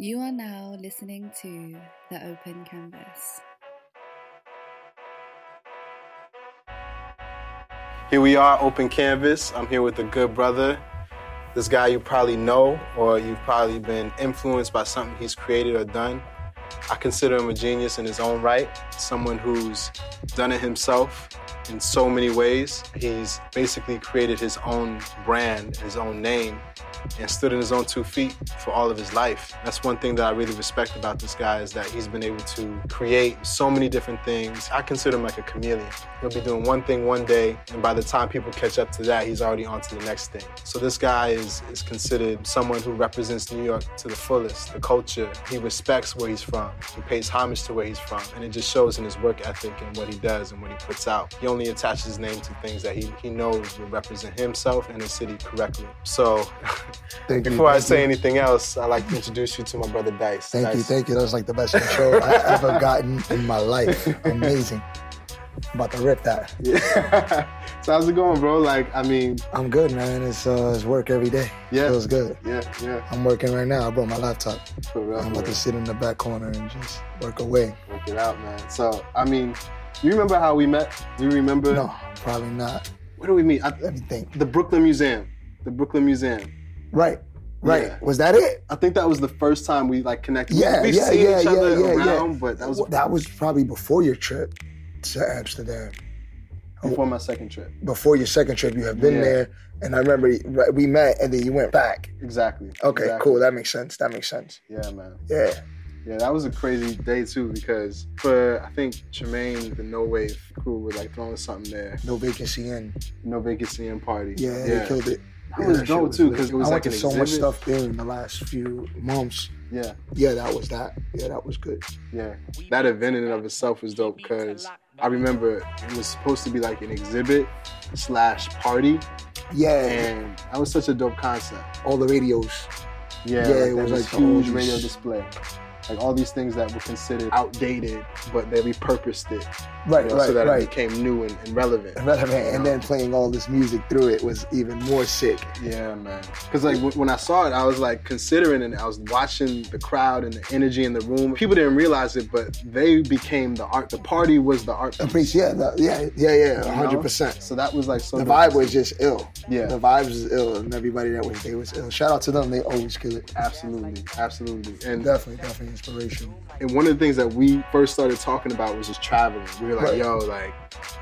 You are now listening to The Open Canvas. Here we are, Open Canvas. I'm here with a good brother. This guy you probably know, or you've probably been influenced by something he's created or done. I consider him a genius in his own right, someone who's done it himself in so many ways. He's basically created his own brand, his own name, and stood on his own two feet for all of his life. That's one thing that I really respect about this guy is that he's been able to create so many different things. I consider him like a chameleon. He'll be doing one thing one day, and by the time people catch up to that, he's already on to the next thing. So this guy is, is considered someone who represents New York to the fullest, the culture. He respects where he's from. He pays homage to where he's from, and it just shows in his work ethic and what he does and what he puts out. He only attaches his name to things that he, he knows will represent himself and his city correctly. So Thank you, before I thank say you. anything else, I'd like to introduce you to my brother Dice. Thank you, thank you. That was like the best intro I ever gotten in my life. Amazing. I'm about to rip that. Yeah. so how's it going, bro? Like, I mean, I'm good, man. It's uh, it's work every day. Yeah. Feels good. yeah, yeah, I'm working right now. I brought my laptop. for real. I'm about to sit in the back corner and just work away. Work it out, man. So, I mean, you remember how we met? Do you remember? No, probably not. Where do we meet? I, Let me think. the Brooklyn Museum. The Brooklyn Museum. Right, right. Yeah. Was that it? I think that was the first time we like connected. Yeah, We've yeah, seen yeah, each yeah, other yeah, yeah. but that was That was probably before your trip to Amsterdam. before my second trip. Before your second trip, you have been Yeah. there, and I remember we met, and then you went back. Exactly. Okay, exactly. cool. That makes sense. That makes sense. Yeah, man. Yeah. Yeah, that was a crazy day too because for I think Tremaine, the No Wave crew were like throwing something there. No Vacancy Inn. No Vacancy Inn party. Yeah, they killed it. That Yeah, was shit dope too because it was I like went an to so much stuff there in the last few months. Yeah, Yeah, that was that. Yeah, that was good. yeah. That event in and of itself was dope because I remember it was supposed to be like an exhibit slash party, Yeah, and that was such a dope concept. all the radios. Yeah, Yeah, like it was was like huge oldies. radio display. Like all these things that were considered outdated, but they repurposed it Right, you know, right, so that it became new and, and relevant. Relevant, and then playing all this music through it was even more sick. Yeah, man. Because like w- when I saw it, I was like considering it. I was watching the crowd and the energy in the room. People didn't realize it, but they became the art. The party was the art. Piece, yeah, that, yeah, yeah, yeah, you hundred percent. So that was like so. The vibe was just ill. Yeah. the vibes was ill, and everybody that was there was ill. Shout out to them; they always kill it. absolutely, absolutely, and Definitely, definitely inspiration. and one of the things that we first started talking about was just traveling. We were like, Right. yo, like,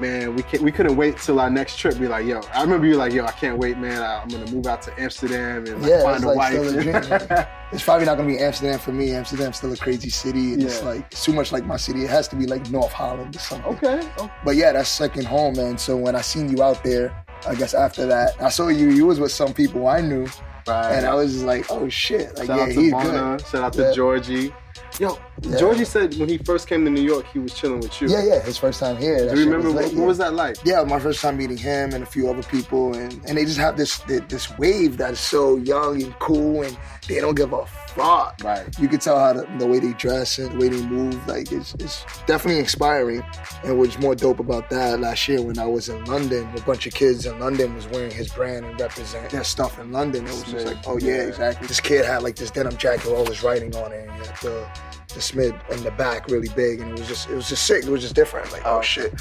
man, we can't, we couldn't wait till our next trip. We like, yo, I remember you were like, yo, I can't wait, man. I, I'm gonna move out to Amsterdam and like, Yeah, find a like wife. a. It's probably not gonna be Amsterdam for me. Amsterdam's still a crazy city. and It's Yeah. like it's too much like my city. It has to be like North Holland or something. okay. okay. But yeah, that's second home, man. So when I seen you out there, I guess after that, I saw you. You was with some people I knew, Right. and I was just like, oh shit, like Shout yeah, out to he's Bona. good. Shout out Yeah. to Georgie. Yo, Yeah. Georgie said when he first came to New York, he was chilling with you. Yeah, yeah, his first time here. Do you remember was what, what was that like? Yeah, my first time meeting him and a few other people, and, and they just have this this wave that is so young and cool, and they don't give a fuck. Right. You could tell how the, the way they dress and the way they move, like it's, it's definitely inspiring. And what's more dope about that, last year when I was in London, a bunch of kids in London was wearing his brand and represent their stuff in London. It was just like, oh yeah, exactly. This kid had like this denim jacket with all this writing on it, and he the the Smith in the back really big, and it was just it was just sick. It was just different. Like, oh, oh. shit.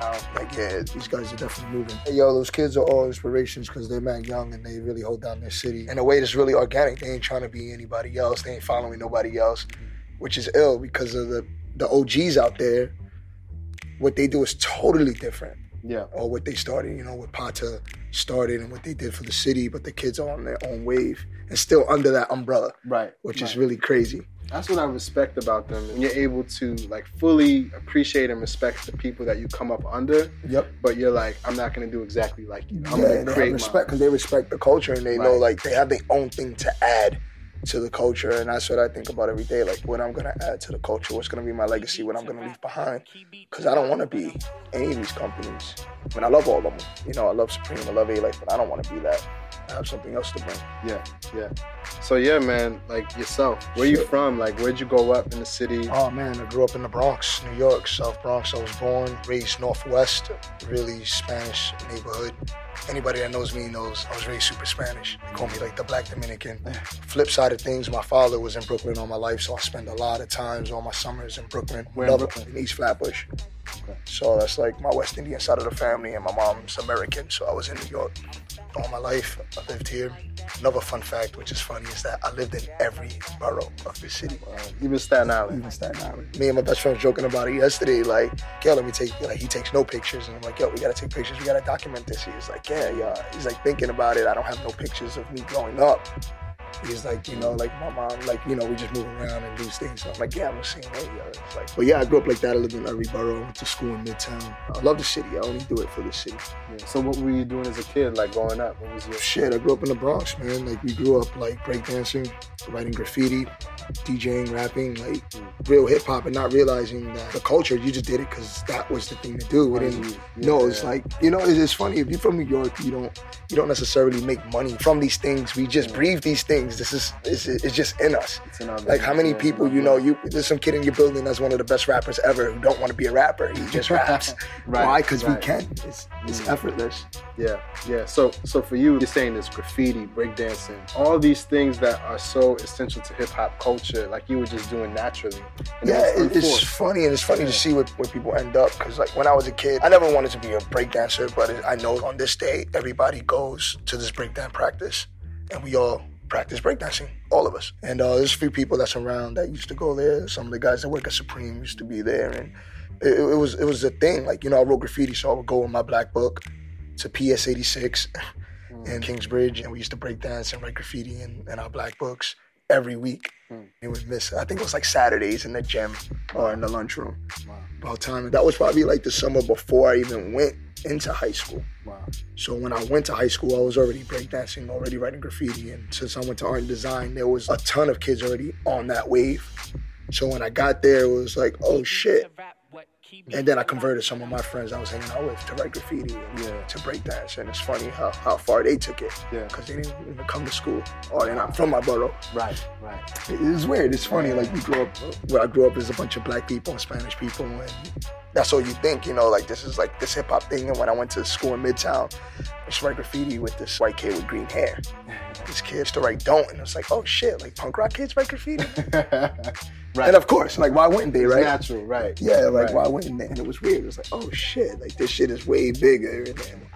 Oh. Like, yeah, these guys are definitely moving. Hey, yo, those kids are all inspirations because they're mad young and they really hold down their city in a way that's really organic. They ain't trying to be anybody else. They ain't following nobody else, which is ill because of the the OGs out there. What they do is totally different, Yeah. or what they started. You know, what Patta started and what they did for the city, but the kids are on their own wave and still under that umbrella, Right. which right. is really crazy. That's what I respect about them. When you're able to like fully appreciate and respect the people that you come up under, Yep. but you're like, I'm not gonna do exactly like you. I'm yeah, gonna create respect because they respect the culture and they know like they have their own thing to add to the culture, and that's what I think about every day. Like what I'm gonna add to the culture, what's gonna be my legacy, what I'm gonna leave behind. Because I don't want to be any of these companies. I mean, I love all of them. You know, I love Supreme, I love Alife, but I don't want to be that. I have something else to bring. Yeah, yeah. So yeah, man, like yourself, where you from? Like, where'd you grow up in the city? Oh man, I grew up in the Bronx, New York, South Bronx. I was born, raised Northwest, really Spanish neighborhood. anybody that knows me knows I was raised super Spanish. They call me like the Black Dominican. Flip side of things, my father was in Brooklyn all my life, so I spend a lot of times all my summers in Brooklyn. Where in Brooklyn? in East Flatbush. So that's like my West Indian side of the family, and my mom's American, so I was in New York all my life. I lived here. Another fun fact, which is funny, is that I lived in every borough of the city. Even Staten Island. Even Staten Island. Me and my best friend was joking about it yesterday. Like, yo, let me take. Like, he takes no pictures, and I'm like, yo, we gotta take pictures. We gotta document this. He's like, yeah, yeah. He's like thinking about it. I don't have no pictures of me growing up. He's like, you know, like my mom, like you know, we just move around and do things. So I'm like, yeah, I'm the same way. It's like, but yeah, I grew up like that. I lived in every borough. Went to school in Midtown. I love the city. I only do it for the city. Yeah. So what were you doing as a kid, like growing up? What was your Shit, I grew up in the Bronx, man. Like we grew up like breakdancing, writing graffiti, DJing, rapping, like mm. real hip hop, and not realizing that the culture you just did it because that was the thing to do. We didn't. No, it's Yeah. like you know, it's, it's funny if you're from New York, you don't you don't necessarily make money from these things. We just mm. breathe these things. This is it's, it's just in us. It's in our Like how many people you know? You there's some kid in your building that's one of the best rappers ever who don't want to be a rapper. He just raps. Right, Why? Because we can. It's it's Mm. effortless. Yeah, yeah. So, so for you, you're saying this graffiti, breakdancing, all these things that are so essential to hip hop culture, like you were just doing naturally. And Yeah, it, it's funny and it's funny Yeah. to see what, where people end up. Because like when I was a kid, I never wanted to be a breakdancer, but I know on this day everybody goes to this breakdance practice, and we all practice breakdancing, all of us. And uh, there's a few people that's around that used to go there. Some of the guys that work at Supreme used to be there, and it, it was it was a thing. Like you know, I wrote graffiti, so I would go in my black book to PS 86 in Kingsbridge, and we used to break dance and write graffiti in, in our black books every week. Hmm. It would miss. I think it was like Saturdays in the gym or in the lunchroom. Wow. About time. That was probably like the summer before I even went into high school. Wow. So when I went to high school, I was already breakdancing, already writing graffiti. And since I went to art and design, there was a ton of kids already on that wave. So when I got there, it was like, oh shit. And then I converted some of my friends I was hanging out with to write graffiti and Yeah. to breakdance. And it's funny how, how far they took it. Yeah. Because they didn't even come to school. Or they're not from my borough. Right, right. It's weird. It's funny. Like we grew up where I grew up is a bunch of black people and Spanish people, and that's all you think. You know, like this is like this hip hop thing. And when I went to school in Midtown, I used to write graffiti with this white kid with green hair. This kid used to write "don't," and it was like, oh shit, like punk rock kids write graffiti. right. and of course, like why wouldn't they, It's right? natural, right. Yeah, like right. why wouldn't they? And it was weird. It was like, oh shit, like this shit is way bigger than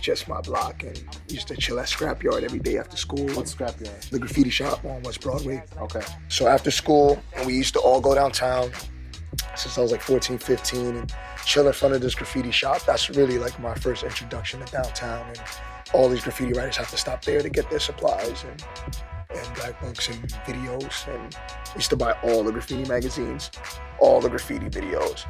just my block. And used to chill at Scrapyard every day after school. What's scrapyard? the graffiti shop on West Broadway. Okay. So after school, we used to all go downtown since I was like 14, 15, and chill in front of this graffiti shop. That's really like my first introduction to downtown. And all these graffiti writers have to stop there to get their supplies and, and black books and videos. And used to buy all the graffiti magazines, all the graffiti videos.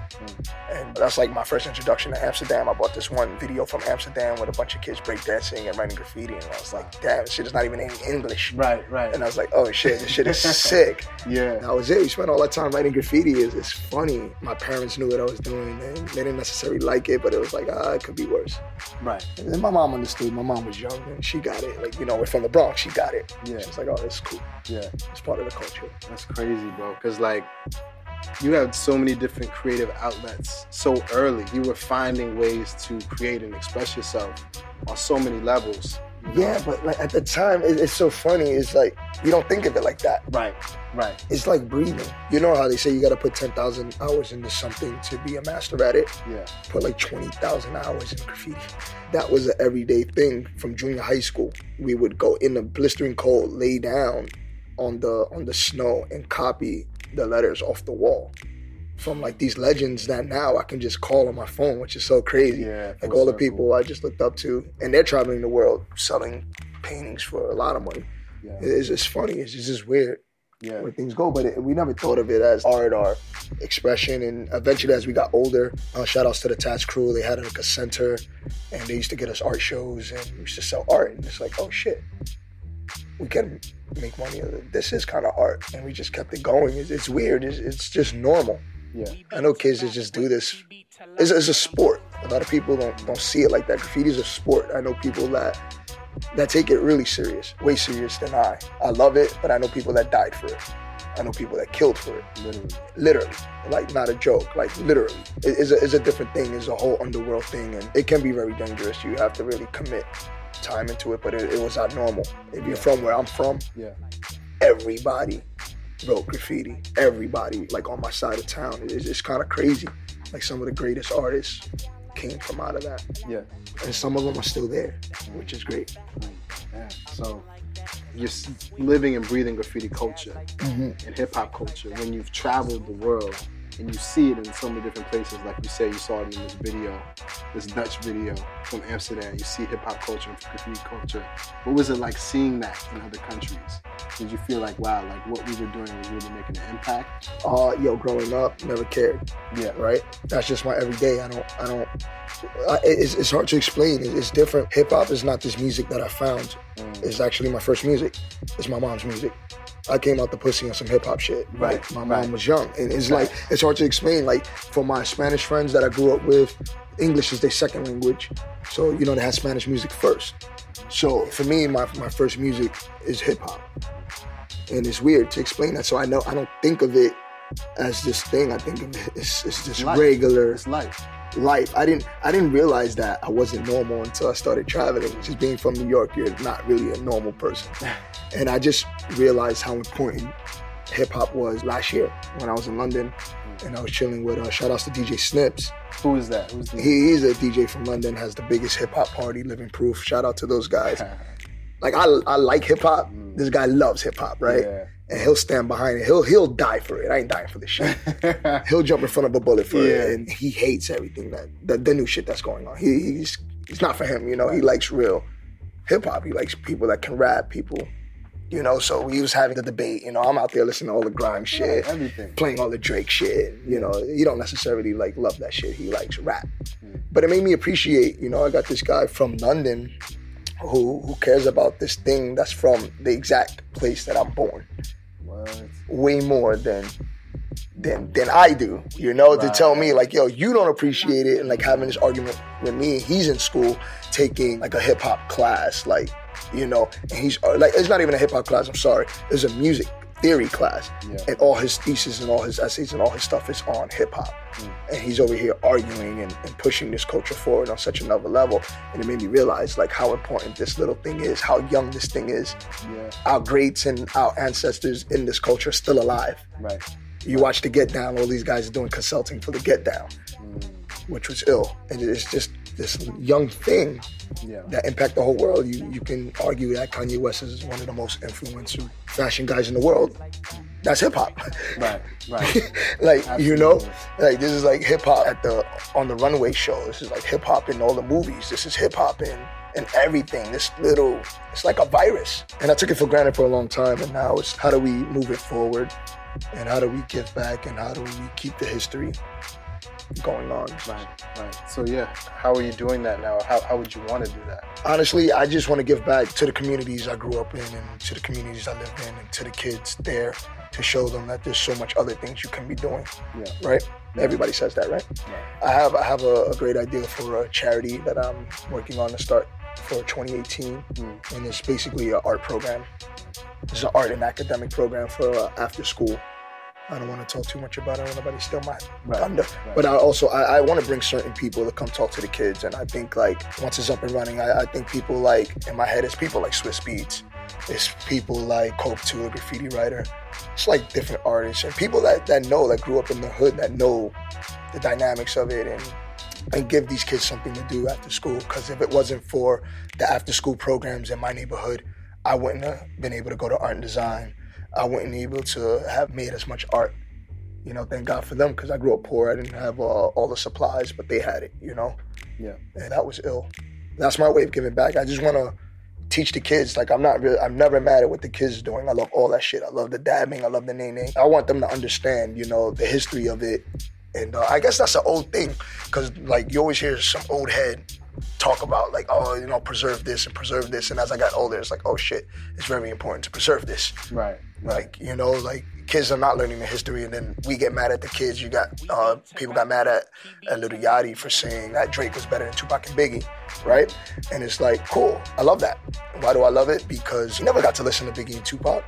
And that's like my first introduction to Amsterdam. I bought this one video from Amsterdam with a bunch of kids breakdancing and writing graffiti. And I was like, damn, this shit is not even in English. Right, right. And I was like, oh shit, this shit is sick. yeah. That was it. We spent all that time writing graffiti. It's, it's funny. My parents knew what I was doing and they didn't necessarily like it, but it was like, ah, it could be worse. Right. And then my mom understood. My mom was young and she got it. Like, you know, we're from the Bronx. She got it. Yeah. She was like, oh, is cool. Yeah. It's part of the culture. That's crazy, bro. Because like, you have so many different creative outlets so early. You were finding ways to create and express yourself on so many levels. Yeah, but like at the time, it, it's so funny. It's like, you don't think of it like that. Right. Right. It's like breathing. You know how they say you got to put 10,000 hours into something to be a master at it? Yeah. put like 20,000 hours in graffiti. That was an everyday thing from junior high school. We would go in the blistering cold, lay down on the on the snow and copy the letters off the wall from like these legends that now I can just call on my phone, which is so crazy. Yeah. Like all the people I just looked up to, and they're traveling the world selling paintings for a lot of money. Yeah. It's just funny. It's just, it's weird Yeah. where things go, but it, we never thought of it as art or expression. And eventually, as we got older, uh, shout outs to the Tats Cru. They had like a center, and they used to get us art shows, and we used to sell art. And it's like, oh shit, we can make money. This is kind of art, and we just kept it going. It's, it's weird. It's, it's just normal. Yeah. I know kids that just do this. It's, it's a sport. A lot of people don't don't see it like that. Graffiti is a sport. I know people that that take it really serious, way serious than I. I love it, but I know people that died for it. I know people that killed for it. Literally. Literally, like not a joke. Like literally, it is a, it's a different thing. It's a whole underworld thing, and it can be very dangerous. You have to really commit time into it. But it, it was not normal. If you're from where I'm from, Yeah. everybody wrote graffiti. Everybody, like on my side of town, it's, it's kind of crazy. Like some of the greatest artists came from out of that, Yeah. and some of them are still there, which is great. Yeah. So you're living and breathing graffiti culture Mm-hmm. and hip hop culture. When you've traveled the world and you see it in so many different places, like you say, you saw it in this video, this Dutch video from Amsterdam. You see hip hop culture and graffiti culture. What was it like seeing that in other countries? Did you feel like, wow, like what we were doing was really making an impact? Uh, yo, growing up, never cared. Yeah. right? That's just my everyday. I don't, I don't. I, it's, it's hard to explain. It- It's different. Hip hop is not this music that I found. Mm. It's actually my first music. It's my mom's music. I came out the pussy on some hip hop shit. Right, Like, my right. mom was young, and it's Right. like it's hard to explain. Like for my Spanish friends that I grew up with, English is their second language, so you know they had Spanish music first. So for me, my my first music is hip hop, and it's weird to explain that. So I know I don't think of it as this thing. I think of it as, as just Life. regular It's life. Life. I didn't I didn't realize that I wasn't normal until I started traveling. Just being from New York, you're not really a normal person. And I just realized how important hip hop was last year when I was in London and I was chilling with uh, shout outs to DJ Snips. Who is that? Who's the He, he's a DJ from London, has the biggest hip hop party, Living Proof. Shout out to those guys. Like I I like hip hop. This guy loves hip hop, right? Yeah. And he'll stand behind it. He'll he'll die for it. I ain't dying for this shit. he'll jump in front of a bullet for Yeah. it, and he hates everything that the, the new shit that's going on. He, he's it's not for him, you know. He likes real hip hop. He likes people that can rap, people, you know. So we was having the debate. You know, I'm out there listening to all the grime shit, Everything. playing all the Drake shit. You know, he don't necessarily like love that shit. He likes rap, Mm. but it made me appreciate. You know, I got this guy from London. Who, who cares about this thing that's from the exact place that I'm born? Way more than than than I do, you know, to tell me like, yo, you don't appreciate it, and like having this argument with me. He's in school taking like a hip hop class, like, you know, and he's like, it's not even a hip hop class. I'm sorry, it's a music theory class, Yeah. and all his theses and all his essays and all his stuff is on hip hop, Mm. and he's over here arguing and, and pushing this culture forward on such another level, and it made me realize like how important this little thing is, how young this thing is. Yeah. Our greats and our ancestors in this culture are still alive. Right. You watch the Get Down, all these guys are doing consulting for the Get Down, Mm. which was ill. And it's just this young thing Yeah. that impact the whole world. You you can argue that Kanye West is one of the most influential fashion guys in the world. That's hip hop. Right. Right. like you know, like this is like hip hop at the on the runway show. This is like hip hop in all the movies. This is hip hop in and everything. This little, it's like a virus. And I took it for granted for a long time. And now it's how do we move it forward, and how do we give back, and how do we keep the history going on. Right. Right. So yeah, how are you doing that now? How how would you want to do that? honestly, I just want to give back to the communities I grew up in and to the communities I lived in and to the kids there to show them that there's so much other things you can be doing, Yeah. right? Everybody says that, right? Right. I have I have a, a great idea for a charity that I'm working on to start for 2018, Mm. and it's basically an art program. It's an art and academic program for uh, after school. I don't want to talk too much about it. I don't want nobody steal my Right. thunder. Right. But I also I, I want to bring certain people to come talk to the kids, and I think like once it's up and running, I, I think people like in my head it's people like Swizz Beatz, it's people like Cope2, a graffiti writer. It's like different artists and people that that know that grew up in the hood that know the dynamics of it and and give these kids something to do after school. Because if it wasn't for the after school programs in my neighborhood, I wouldn't have been able to go to art and design. I wouldn't be able to have made as much art. You know, thank God for them because I grew up poor. I didn't have uh, all the supplies, but they had it. You know, Yeah. and that was ill. That's my way of giving back. I just want to teach the kids. Like I'm not really, I'm never mad at what the kids are doing. I love all that shit. I love the dabbing. I love the nay. I want them to understand, you know, the history of it. And uh, I guess that's an old thing because like you always hear some old head talk about like, oh, you know, preserve this and preserve this. And as I got older, it's like, oh shit, it's very important to preserve this. Right. Like, you know, like kids are not learning the history and then we get mad at the kids. You got uh, people got mad at, at Lil Yachty for saying that Drake was better than Tupac and Biggie, right? And it's like, cool, I love that. Why do I love it? Because you never got to listen to Biggie and Tupac.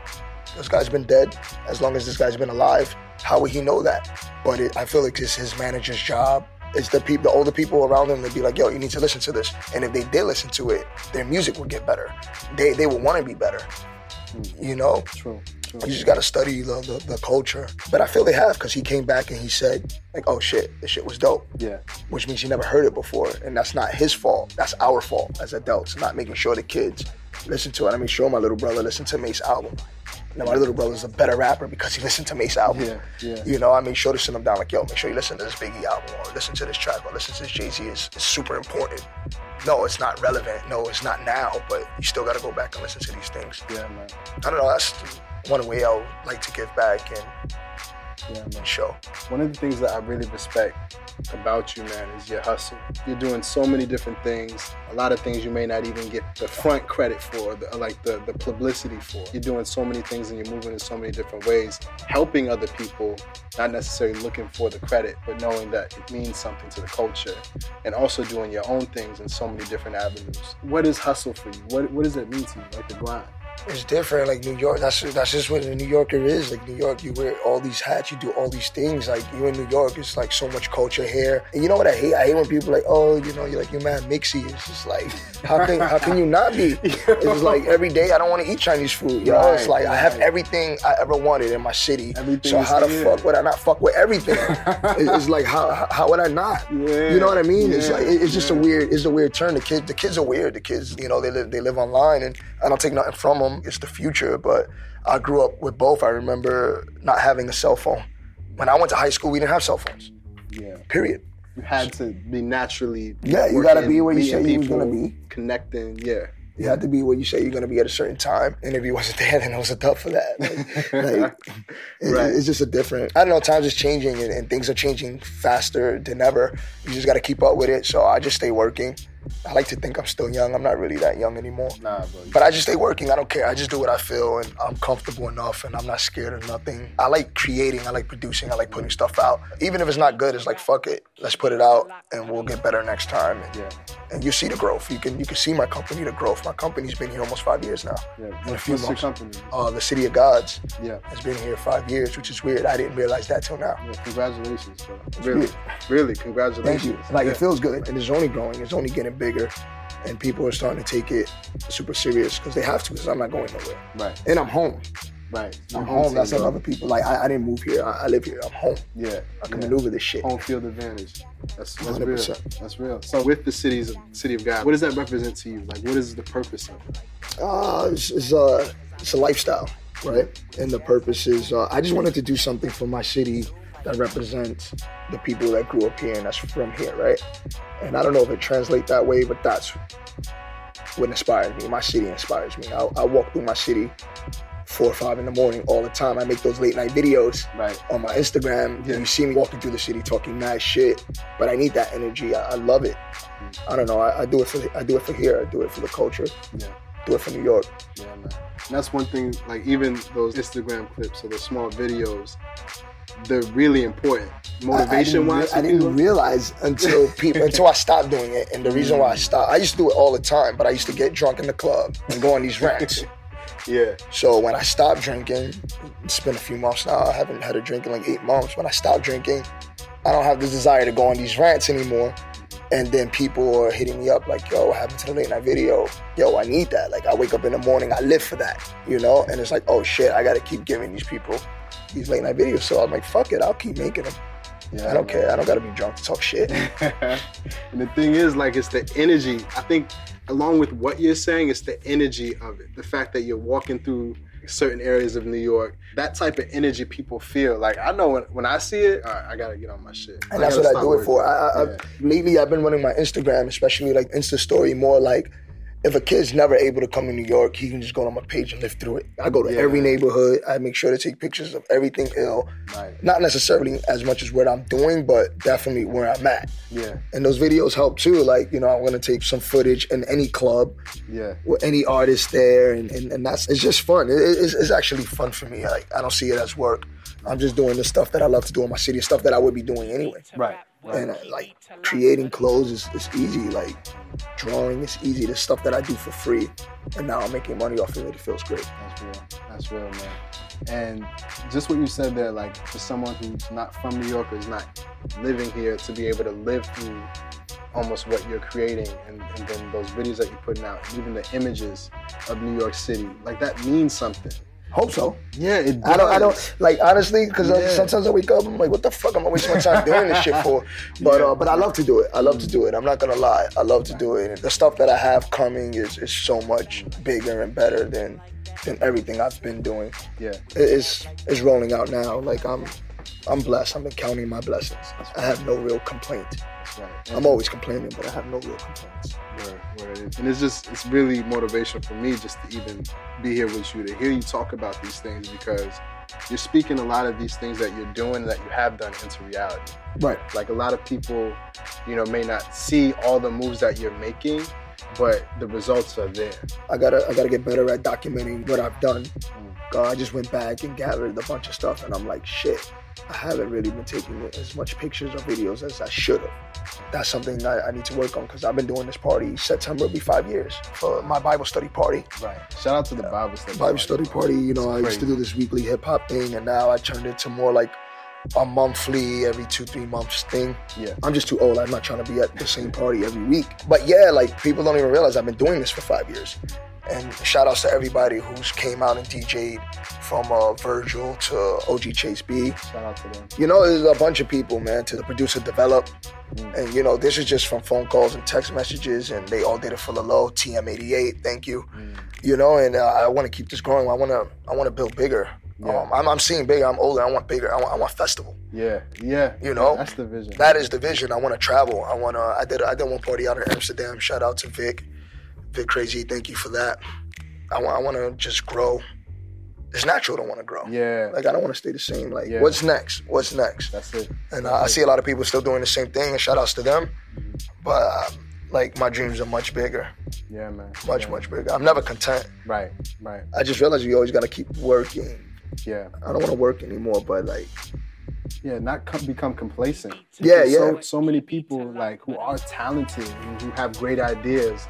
This guy's been dead as long as this guy's been alive. How would he know that? But it, I feel like it's his manager's job. It's the people, the older people around them They'd be like, "Yo, you need to listen to this." And if they did listen to it, their music would get better. They they would want to be better. Hmm. You know, True. You just gotta study the, the, the culture. But I feel they have because he came back and he said, like, "Oh shit, this shit was dope." Yeah. which means he never heard it before. And that's not his fault. That's our fault as adults, not making sure the kids listen to it. I mean, sure, my little brother listened to Mase album. Now, my little brother's a better rapper because he listened to Mase album. Yeah, yeah. You know, I made sure to send him down like, yo, make sure you listen to this Biggie album or listen to this track or listen to this Jay-Z. It's, it's super important. No, it's not relevant. No, it's not now, but you still got to go back and listen to these things. Yeah, man. I don't know. That's one way I would like to give back and, Yeah, man. show. One of the things that I really respect about you, man, is your hustle. You're doing so many different things. A lot of things you may not even get the front credit for, the, like the, the publicity for. You're doing so many things and you're moving in so many different ways, helping other people, not necessarily looking for the credit, but knowing that it means something to the culture, and also doing your own things in so many different avenues. What is hustle for you? What, what does it mean to you, like the grind? It's different. Like New York, that's that's just what a New Yorker is. Like New York, you wear all these hats, you do all these things. Like you in New York, it's like so much culture here. And you know what I hate? I hate when people are like, oh, you know, you're like you're mad mixy. It's just like, how can how can you not be? It's like every day I don't want to eat Chinese food. You know, it's Right, like I have everything I ever wanted in my city. Everything so how the here. fuck would I not fuck with everything? It's like how how- would I not? Yeah, You know what I mean? It's like it's just a weird it's a weird turn. The kids the kids are weird. The kids you know they live they live online and I don't take nothing from them. It's the future. But I grew up with both. I remember not having a cell phone. When I went to high school, we didn't have cell phones. Yeah. Period. You had to be naturally. Yeah, you gotta be where you say you're gonna be. Connecting, yeah. You had to be where you say you're gonna be at a certain time. And if you wasn't there, then it was a tough for that. Like, like, it- Right. It's just a different. I don't know. Times is changing and, and things are changing faster than ever. You just got to keep up with it. So I just stay working. I like to think I'm still young. I'm not really that young anymore. Nah, bro. But I just stay working. I don't care. I just do what I feel, and I'm comfortable enough, and I'm not scared of nothing. I like creating. I like producing. I like putting stuff out. Even if it's not good, it's like fuck it. Let's put it out, and we'll get better next time. And, Yeah. and you see the growth. You can you can see my company, the growth. My company's been here almost five years now. Yeah. In a What's few your months. company? Uh, the City of Gods Yeah. has been here five years, which is weird. I didn't realize that till now. Yeah. Congratulations, bro. Really, really, Thank congratulations. you. Like Yeah. it feels good, and it's only growing. It's only getting bigger, and people are starting to take it super serious because they have to. Because I'm not going nowhere, Right. and I'm home. Right. I'm Your home. team, That's like other people. Like I, I didn't move here. I, I live here. I'm home. Yeah. I can yeah. maneuver this shit. Home field advantage. That's, that's real. 100%. That's real. So with the cities, of, city of God, what does that represent to you? Like, what is the purpose of it? Uh, it's, it's, uh, it's a lifestyle, right? And the purpose is, uh, I just wanted to do something for my city that represents the people that grew up here and that's from here, right? And I don't know if it translates that way, but that's what inspires me. My city inspires me. I, I walk through my city four or five in the morning all the time. I make those late night videos Right. on my Instagram. Yeah. You see me walking through the city talking mad shit, but I need that energy. I, I love it. I don't know. I, I do it for I do it for here. I do it for the culture. Yeah. Do it for New York. Yeah, man. And that's one thing, like even those Instagram clips or the small videos, they're really important. Motivation wise, I, I didn't realize until people until I stopped doing it. And the reason why I mm. stopped, I used to do it all the time, but I used to get drunk in the club and go on these rants. yeah, so when I stopped drinking, it's been a few months now. I haven't had a drink in like eight months. When I stopped drinking, I don't have this desire to go on these rants anymore. And then people are hitting me up like, yo, what happened to the late night video? Yo, I need that. Like I wake up in the morning, I live for that, you know? And it's like, oh shit, I gotta keep giving these people these late night videos. So I'm like, fuck it, I'll keep making them. yeah. I don't care. I don't gotta be drunk to talk shit. and the thing is, like, it's the energy. I think, along with what you're saying, it's the energy of it. The fact that you're walking through certain areas of New York, that type of energy people feel. Like, I know when, when I see it, right, I gotta get on my shit. and that's what I do it for. I, I, Yeah. I, lately, I've been running my Instagram, especially like Insta Story, more like if a kid's never able to come to New York, he can just go on my page and live through it. I go to Yeah. every neighborhood. I make sure to take pictures of everything ill. Right. Not necessarily as much as what I'm doing, but definitely where I'm at. Yeah, And those videos help too. Like, you know, I'm gonna take some footage in any club yeah. with any artist there, and, and, and that's it's just fun. It- it's, it's actually fun for me. Like, I don't see it as work. I'm just doing the stuff that I love to do in my city, stuff that I would be doing anyway. Right. And uh, like creating clothes is, is easy. Like drawing is easy. The stuff that I do for free, and now I'm making money off of it. It feels great. That's real. That's real, man. And just what you said there, like for someone who's not from New York or is not living here, to be able to live through almost what you're creating and, and then those videos that you're putting out, and even the images of New York City, like that means something. Hope so. Yeah, it I don't. I don't like honestly because Yeah. sometimes I wake up. I'm like, what the fuck am I wasting my time doing this shit for? But uh, but I love to do it. I love to do it. I'm not gonna lie. I love to do it. And the stuff that I have coming is is so much bigger and better than than everything I've been doing. Yeah, It- It's it's rolling out now. Like I'm I'm blessed. I've been counting my blessings. I have no real complaint. Right. I'm always complaining, but I have no real complaints. it is. And it's just it's really motivational for me just to even be here with you to hear you talk about these things because you're speaking a lot of these things that you're doing that you have done into reality. Right. Like a lot of people, you know, may not see all the moves that you're making, but the results are there. I gotta I gotta get better at documenting what I've done. Uh, I just went back and gathered a bunch of stuff, and I'm like, shit. I haven't really been taking as much pictures or videos as I should have. That's something I, I need to work on because I've been doing this party. September will be five years for my Bible study party. Right. Shout out to the Bible study. Bible study party. You know, I used to do this weekly hip hop thing, and now I turned it to more like a monthly, every two three months thing. Yeah. I'm just too old. I'm not trying to be at the same party every week. But yeah, like people don't even realize I've been doing this for five years. And shout outs to everybody who's came out and DJ'd from uh, Virgil to OG Chase B. Shout out to them. You know, there's a bunch of people, man, to the producer develop. And you know, this is just from phone calls and text messages, and they all did it for the low. TM88, thank you. You know, and uh, I want to keep this growing. I want to, I want to build bigger. Yeah. Um, I'm, I'm seeing bigger. I'm older. I want bigger. I want, I want festival. Yeah. Yeah. You know, That's the vision. That is the vision. I want to travel. I want to. I did. I did one party out in Amsterdam. Shout out to Vic, Vic Crezée. Thank you for that. I want. I want to just grow. It's natural to want to grow. Yeah. Like I don't want to stay the same. Like Yeah. what's next? What's next? That's it. And uh, I see a lot of people still doing the same thing. And shout outs to them. But um, like my dreams are much bigger, Yeah, man. much Yeah. much bigger. I'm never content. Right. Right. I just realized you always got to keep working. Yeah. I don't want to work anymore, but like yeah, not com- become complacent. Yeah, Because So, yeah. so many people like who are talented and who have great ideas,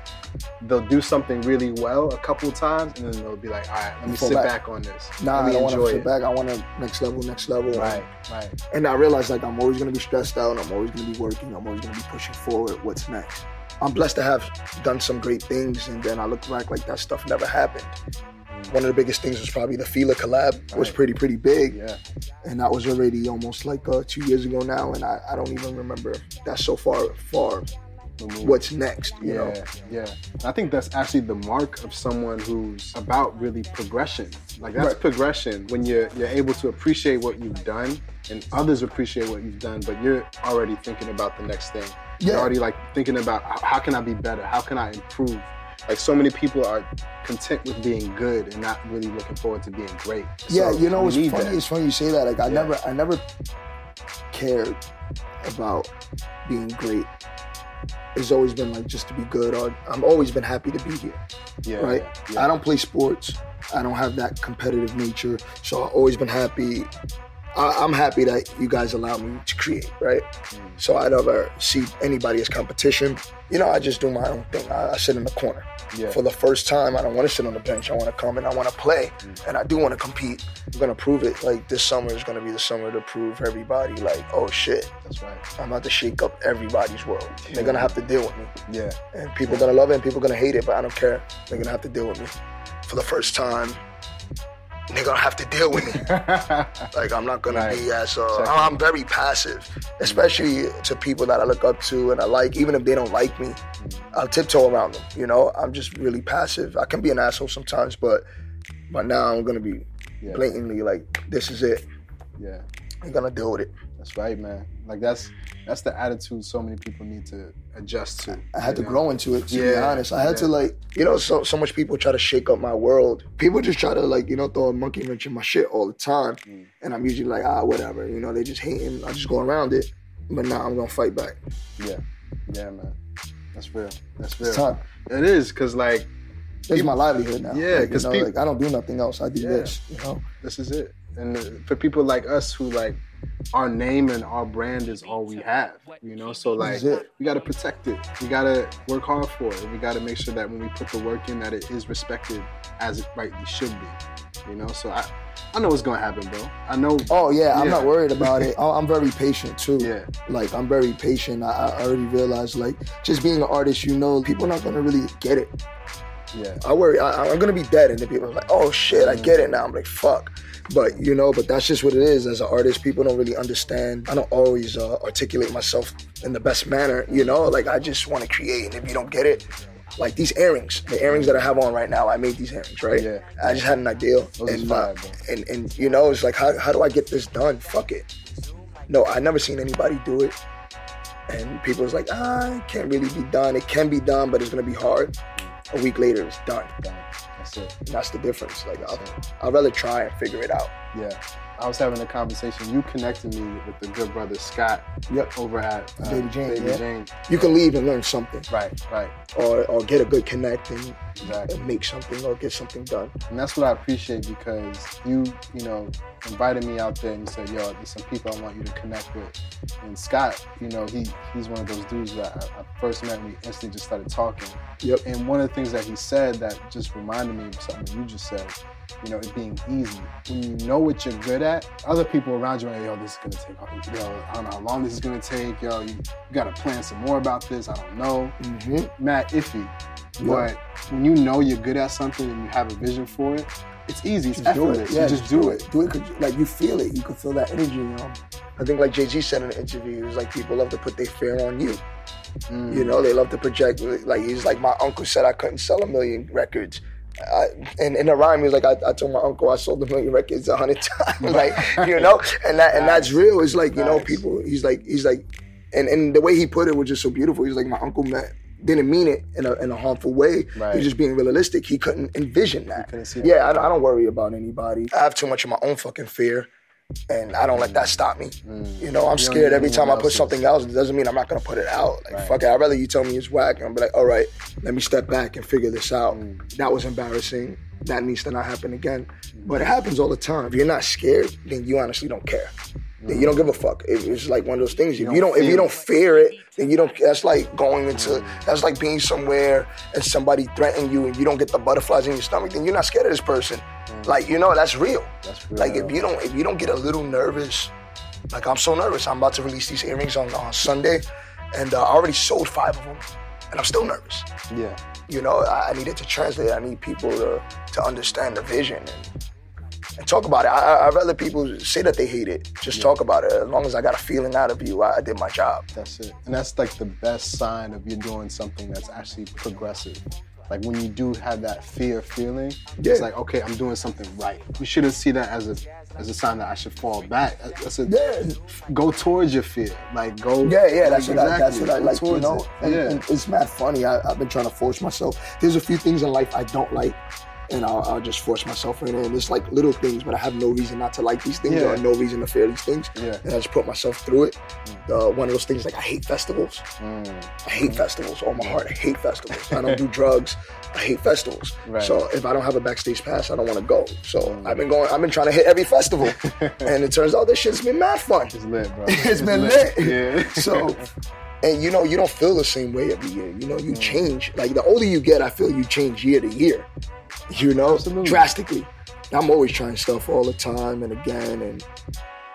they'll do something really well a couple times, and then they'll be like, "All right, let me Fall sit back. back. on this. nah, I don't want to sit it." back. I want to next level, next level. Right, right. And I realized like I'm always gonna be stressed out. I'm always gonna be working. I'm always gonna be pushing forward. What's next? I'm blessed to have done some great things, and then I look back like that stuff never happened. One of the biggest things was probably the Fila collab. was pretty pretty big, Yeah, and that was already almost like uh, two years ago now, and I, I don't even remember. That's so far far. What's next? You yeah, know? yeah. I think that's actually the mark of someone who's about really progression. Like that's Right. progression when you're you're able to appreciate what you've done and others appreciate what you've done, but you're already thinking about the next thing. You're Yeah. already like thinking about how can I be better? How can I improve? Like so many people are content with being good and not really looking forward to being great. Yeah, So you know, we it's funny. that. It's funny you say that. Like I Yeah. never, I never cared about being great. It's always been like just to be good. Or I'm always been happy to be here. yeah, right? yeah, yeah. I don't play sports. I don't have that competitive nature. So I've always been happy. I, I'm happy that you guys allow me to create, right? Mm. So I never see anybody as competition. You know, I just do my own thing. I, I sit in the corner. Yeah. For the first time, I don't want to sit on the bench. I want to come and I want to play, mm. and I do want to compete. I'm gonna prove it. Like this summer is gonna be the summer to prove everybody, like, oh shit, That's right. I'm about to shake up everybody's world. They're gonna have to deal with me Yeah. and people gonna love it and people gonna hate it, but I don't care. They're gonna have to deal with me. For the first time, they're gonna have to deal with me. Like I'm not gonna Right. be as uh, Check I'm very passive, especially to people that I look up to and I like. Even if they don't like me, I'll tiptoe around them. You know, I'm just really passive. I can be an asshole sometimes, but but now I'm gonna be Yeah. blatantly like, this is it. yeah. I'm gonna deal with it. That's right, man. Like that's that's the attitude so many people need to adjust to. I had to know? grow into it. To be honest, I had to like, you know, so so much people try to shake up my world. People just try to like, you know, throw a monkey wrench in my shit all the time, Mm. and I'm usually like, ah, whatever. You know, they just hating. I just go around it, but now I'm gonna fight back. Yeah, yeah, man. That's real. That's real. It's time. It is because like This is my livelihood now. Yeah, Like, 'cause you know, like I don't do nothing else. I do Yeah. this. You know, this is it. and for people like us who like our name and our brand is all we have, you know. So like we gotta protect it. We gotta work hard for it. We gotta make sure that when we put the work in, that it is respected as it rightly should be, you know. So I, I know what's gonna happen, bro. I know. Oh yeah, I'm not worried about it. I'm very patient too. Yeah, Like I'm very patient. I, I already realized like just being an artist, you know, people are not gonna really get it. Yeah, I worry. I, I'm gonna be dead, and then people are like, "Oh shit, I get it now." I'm like, "Fuck," but you know, but that's just what it is. As an artist, people don't really understand. I don't always uh, articulate myself in the best manner. You know, like I just want to create, and if you don't get it, like these earrings, the earrings that I have on right now, I made these earrings, right? Yeah. I just had an idea, and, fire, uh, and and you know, it's like, how how do I get this done? Fuck it. No, I never seen anybody do it. And people was like, ah, it can't really be done. It can be done, but it's gonna be hard. A week later, it's done. done. That's it. That's the difference. Like, I'll, I'd rather try and figure it out. Yeah. I was having a conversation. You connected me with the good brother Scott Yep. over at uh, Baby Jane, Baby yeah. Jane. You can leave and learn something, Right, right, or or get a good connect and, exactly. and make something or get something done. And that's what I appreciate because you, you know, invited me out there and you said, yo, there's some people I want you to connect with. And Scott, you know, he he's one of those dudes that I, I first met and we instantly just started talking. Yep. And one of the things that he said that just reminded me of something you just said, you know, it being easy. When you know what you're good at, other people around you are like, yo, this is gonna take, yo, I don't know how long this is gonna take, yo, you, you gotta plan some more about this, I don't know. Mm-hmm. Mad iffy. But when you know you're good at something and you have a vision for it, it's easy. It's Just do it. Yeah, you just do it. Do it like you feel it. You can feel that energy. You know. I think like Jay Z said in an interview, he was like people love to put their fear on you. Mm. You know, they love to project. Like he's like my uncle said I couldn't sell a million records. I, and in a rhyme, he was like, I, I told my uncle I sold a million records a hundred times, like you know, and that and that's real. It's like you know, people. He's like, he's like, and and the way he put it was just so beautiful. He's like, my uncle meant didn't mean it in a in a harmful way. Right. He's just being realistic. He couldn't envision that. couldn't see that. Yeah, I, I don't worry about anybody. I have too much of my own fucking fear, and I don't let that stop me. You know, I'm Mm. don't scared every time I put something else. It doesn't mean I'm not gonna put it out. Like Right. fuck it. I'd rather you tell me it's whack and I'm be like, all right, let me step back and figure this out. Mm. That was embarrassing. That needs to not happen again. But it happens all the time. If you're not scared, then you honestly don't care. Then you don't give a fuck. It- it's like one of those things. If you don't, if you don't fear it, then you don't. That's like going into. That's like being somewhere and somebody threatening you and you don't get the butterflies in your stomach. Then you're not scared of this person. Like you know, that's real. That's real. Like if you don't, if you don't get a little nervous, like I'm so nervous. I'm about to release these earrings on, on Sunday, and uh, I already sold five of them, and I'm still nervous. yeah. You know, I, I needed to translate. I need people to to understand the vision and and talk about it. I, I, I'd rather people say that they hate it. Just talk about it. As long as I got a feeling out of you, I, I did my job. That's it. And that's like the best sign of you doing something that's actually progressive. Like when you do have that fear feeling, Yeah. it's like, okay, I'm doing something right. You shouldn't see that as a as a sign that I should fall back. That's a, Yeah. Go towards your fear. Like go. Yeah, yeah, that's like, what I, that's exactly, what I like, you know. it. And, yeah. and it's mad funny. I, I've been trying to force myself. There's a few things in life I don't like, and I'll, I'll just force myself in it. And it's like little things, but I have no reason not to like these things Yeah. or no reason to fear these things. Yeah. And I just put myself through it. Uh, one of those things like I hate festivals. Mm. I hate festivals. Oh my heart, I hate festivals. I don't do drugs. I hate festivals. Right. So if I don't have a backstage pass, I don't want to go. So I've been going. I've been trying to hit every festival, and it turns out this shit's been mad fun. It's lit, bro. it's been lit. Yeah. So, and you know, you don't feel the same way every year. You know, you mm. change. Like the older you get, I feel you change year to year. You know, Absolutely. drastically. I'm always trying stuff all the time and again, and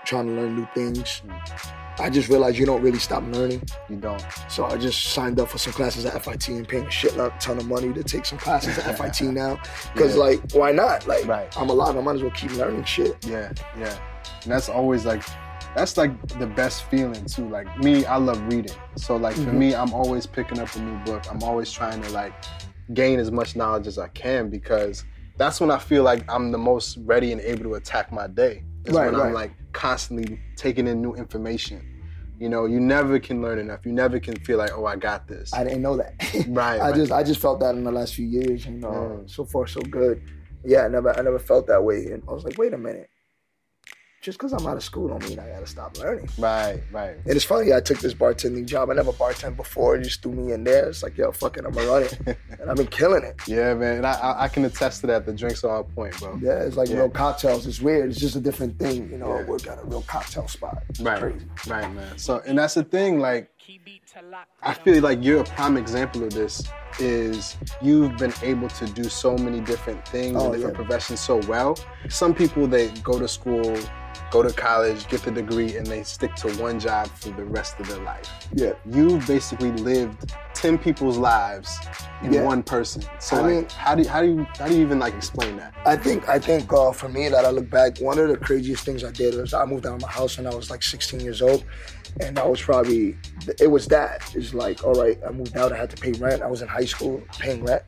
trying to learn new things. Mm. I just realized you don't really stop learning. you don't. So I just signed up for some classes at FIT and paying a shit ton of money to take some classes at FIT now. Because Yeah. like, why not? Like, Right. I'm alive. I might as well keep learning shit. Yeah, yeah. And that's always like that's like the best feeling too. Like me, I love reading. So like for Mhm. me, I'm always picking up a new book. I'm always trying to like gain as much knowledge as I can because that's when I feel like I'm the most ready and able to attack my day. Is Right, when I'm right. like constantly taking in new information. You know, you never can learn enough. You never can feel like, oh, I got this. I didn't know that. Right, I right. just I just felt that in the last few years, and uh, Mm. so far so good. Yeah, I never I never felt that way, and I was like, wait a minute, just because I'm out of school don't mean I gotta stop learning. Right, right. And it's funny, I took this bartending job. I never bartended before. It just threw me in there. It's like, yo, fuck it, I'm gonna run it. and I've been killing it. Yeah, man. And I, I, I can attest to that. The drinks are on point, bro. Yeah, it's like Yeah. real cocktails. It's weird. It's just a different thing. You know, I Yeah. work at a real cocktail spot. It's Right, crazy. right, man. So, and that's the thing. Like, I feel like you're a prime example of this. Is you've been able to do so many different things Oh, and different yeah. professions so well. Some people they go to school, go to college, get the degree, and they stick to one job for the rest of their life. Yeah. You basically lived ten people's lives in Yeah. one person. So, I like, mean- how do you, how do you how do you even like explain that? I think I think uh, for me that I look back, one of the craziest things I did was I moved out of my house when I was like 16 years old, and I was probably it was that. It's like all right, I moved out, I had to pay rent. I was in high school paying rent,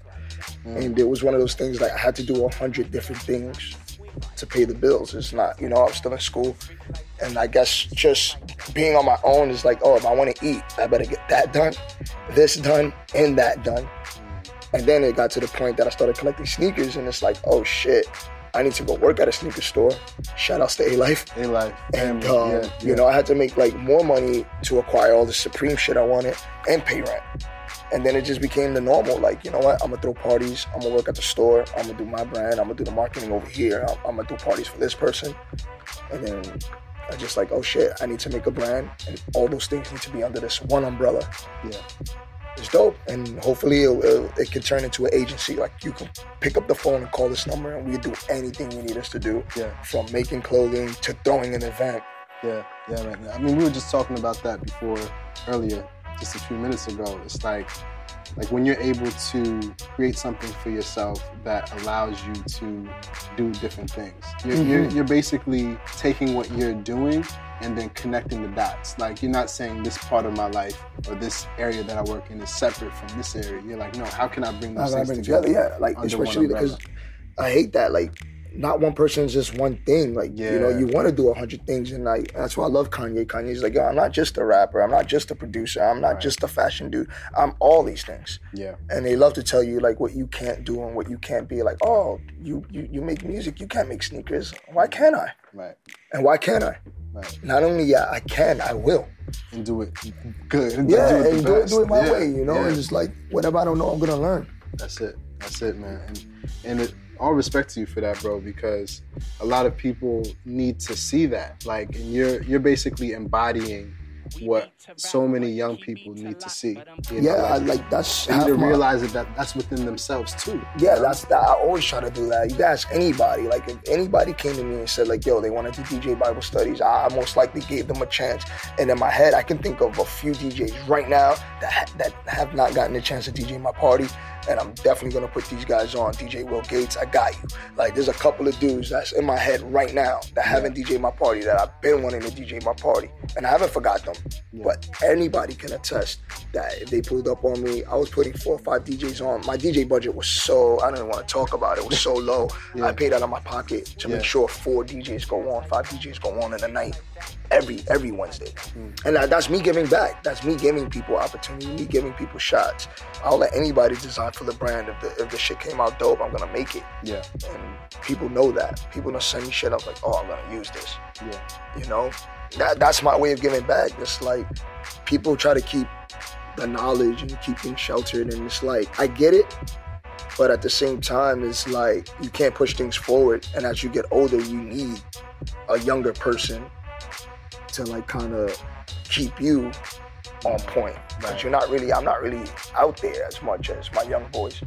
and it was one of those things like I had to do a hundred different things to pay the bills. It's not you know I was still in school, and I guess just being on my own is like oh if I want to eat, I better get that done, this done, and that done. And then it got to the point that I started collecting sneakers, and it's like, oh shit, I need to go work at a sneaker store. Shout outs to Alife. A life, And um, yeah, you know, I had to make like more money to acquire all the Supreme shit I wanted and pay rent. And then it just became the normal. Like, you know what? I'm gonna throw parties. I'm gonna work at the store. I'm gonna do my brand. I'm gonna do the marketing over here. I'm, I'm gonna do parties for this person. And then I just like, oh shit, I need to make a brand, and all those things need to be under this one umbrella yeah. it's dope and hopefully it, it, it can turn into an agency like you can pick up the phone and call this number and we can do anything you need us to do Yeah. from making clothing to throwing an event Yeah, yeah, man. I mean, we were just talking about that before earlier, just a few minutes ago. It's like, like when you're able to create something for yourself that allows you to do different things. You're, you're, Mhm. you're basically taking what you're doing and then connecting the dots. Like you're not saying this part of my life or this area that I work in is separate from this area. You're like, no, how can I bring How those I things bring together? together? Yeah, like especially because I hate that. Like, not one person is just one thing. Like, you know, you want to do a hundred things, and like that's why I love Kanye. Kanye's like, yo, I'm not just a rapper. I'm not just a producer. I'm not Right. just a fashion dude. I'm all these things. Yeah, And they love to tell you like what you can't do and what you can't be. Like, oh, you you you make music, you can't make sneakers. Why can't I? right, And why can't I? right. Not only yeah, I can, I will. And do it good. And Yeah, do it and do it, do it my Yeah, way, you know. yeah. And just like whatever I don't know, I'm gonna learn. That's it. That's it, man. And and it, all respect to you for that, bro, because a lot of people need to see that. Like, and you're you're basically embodying what so many young people need to see. you know, Yeah, I, like that's they need to realize that, that that's within themselves too. Yeah, that's that. I always try to do that. You can ask anybody. Like if anybody came to me and said like, "Yo, they want to do DJ Bible studies," I I most likely gave them a chance. And in my head, I can think of a few DJs right now that that have not gotten a chance to DJ my party. And I'm definitely gonna put these guys on. DJ Will Gates, I got you. Like there's a couple of dudes that's in my head right now that haven't DJ my party that I've been wanting to DJ my party, and I haven't forgot them. But anybody can attest that if they pulled up on me, I was putting four or five DJs on. My DJ budget was so I don't even want to talk about it. It was so low. Yeah. I paid out of my pocket to Yeah. make sure four DJs go on, five DJs go on in the night, every every Wednesday. Hmm. And that, that's me giving back. That's me giving people opportunity. Me giving people shots. I'll let anybody design for the brand. If the if the shit came out dope, I'm gonna make it. Yeah, And people know that. People don't send me shit. Up like, oh, I'm gonna use this. Yeah, you know? That that's my way of giving back. It's like people try to keep the knowledge and keep things sheltered and it's like i get it but at the same time it's like you can't push things forward. And as you get older you need a younger person to like kind of keep you on point because Right. you're not really i'm not really out there as much as my young boys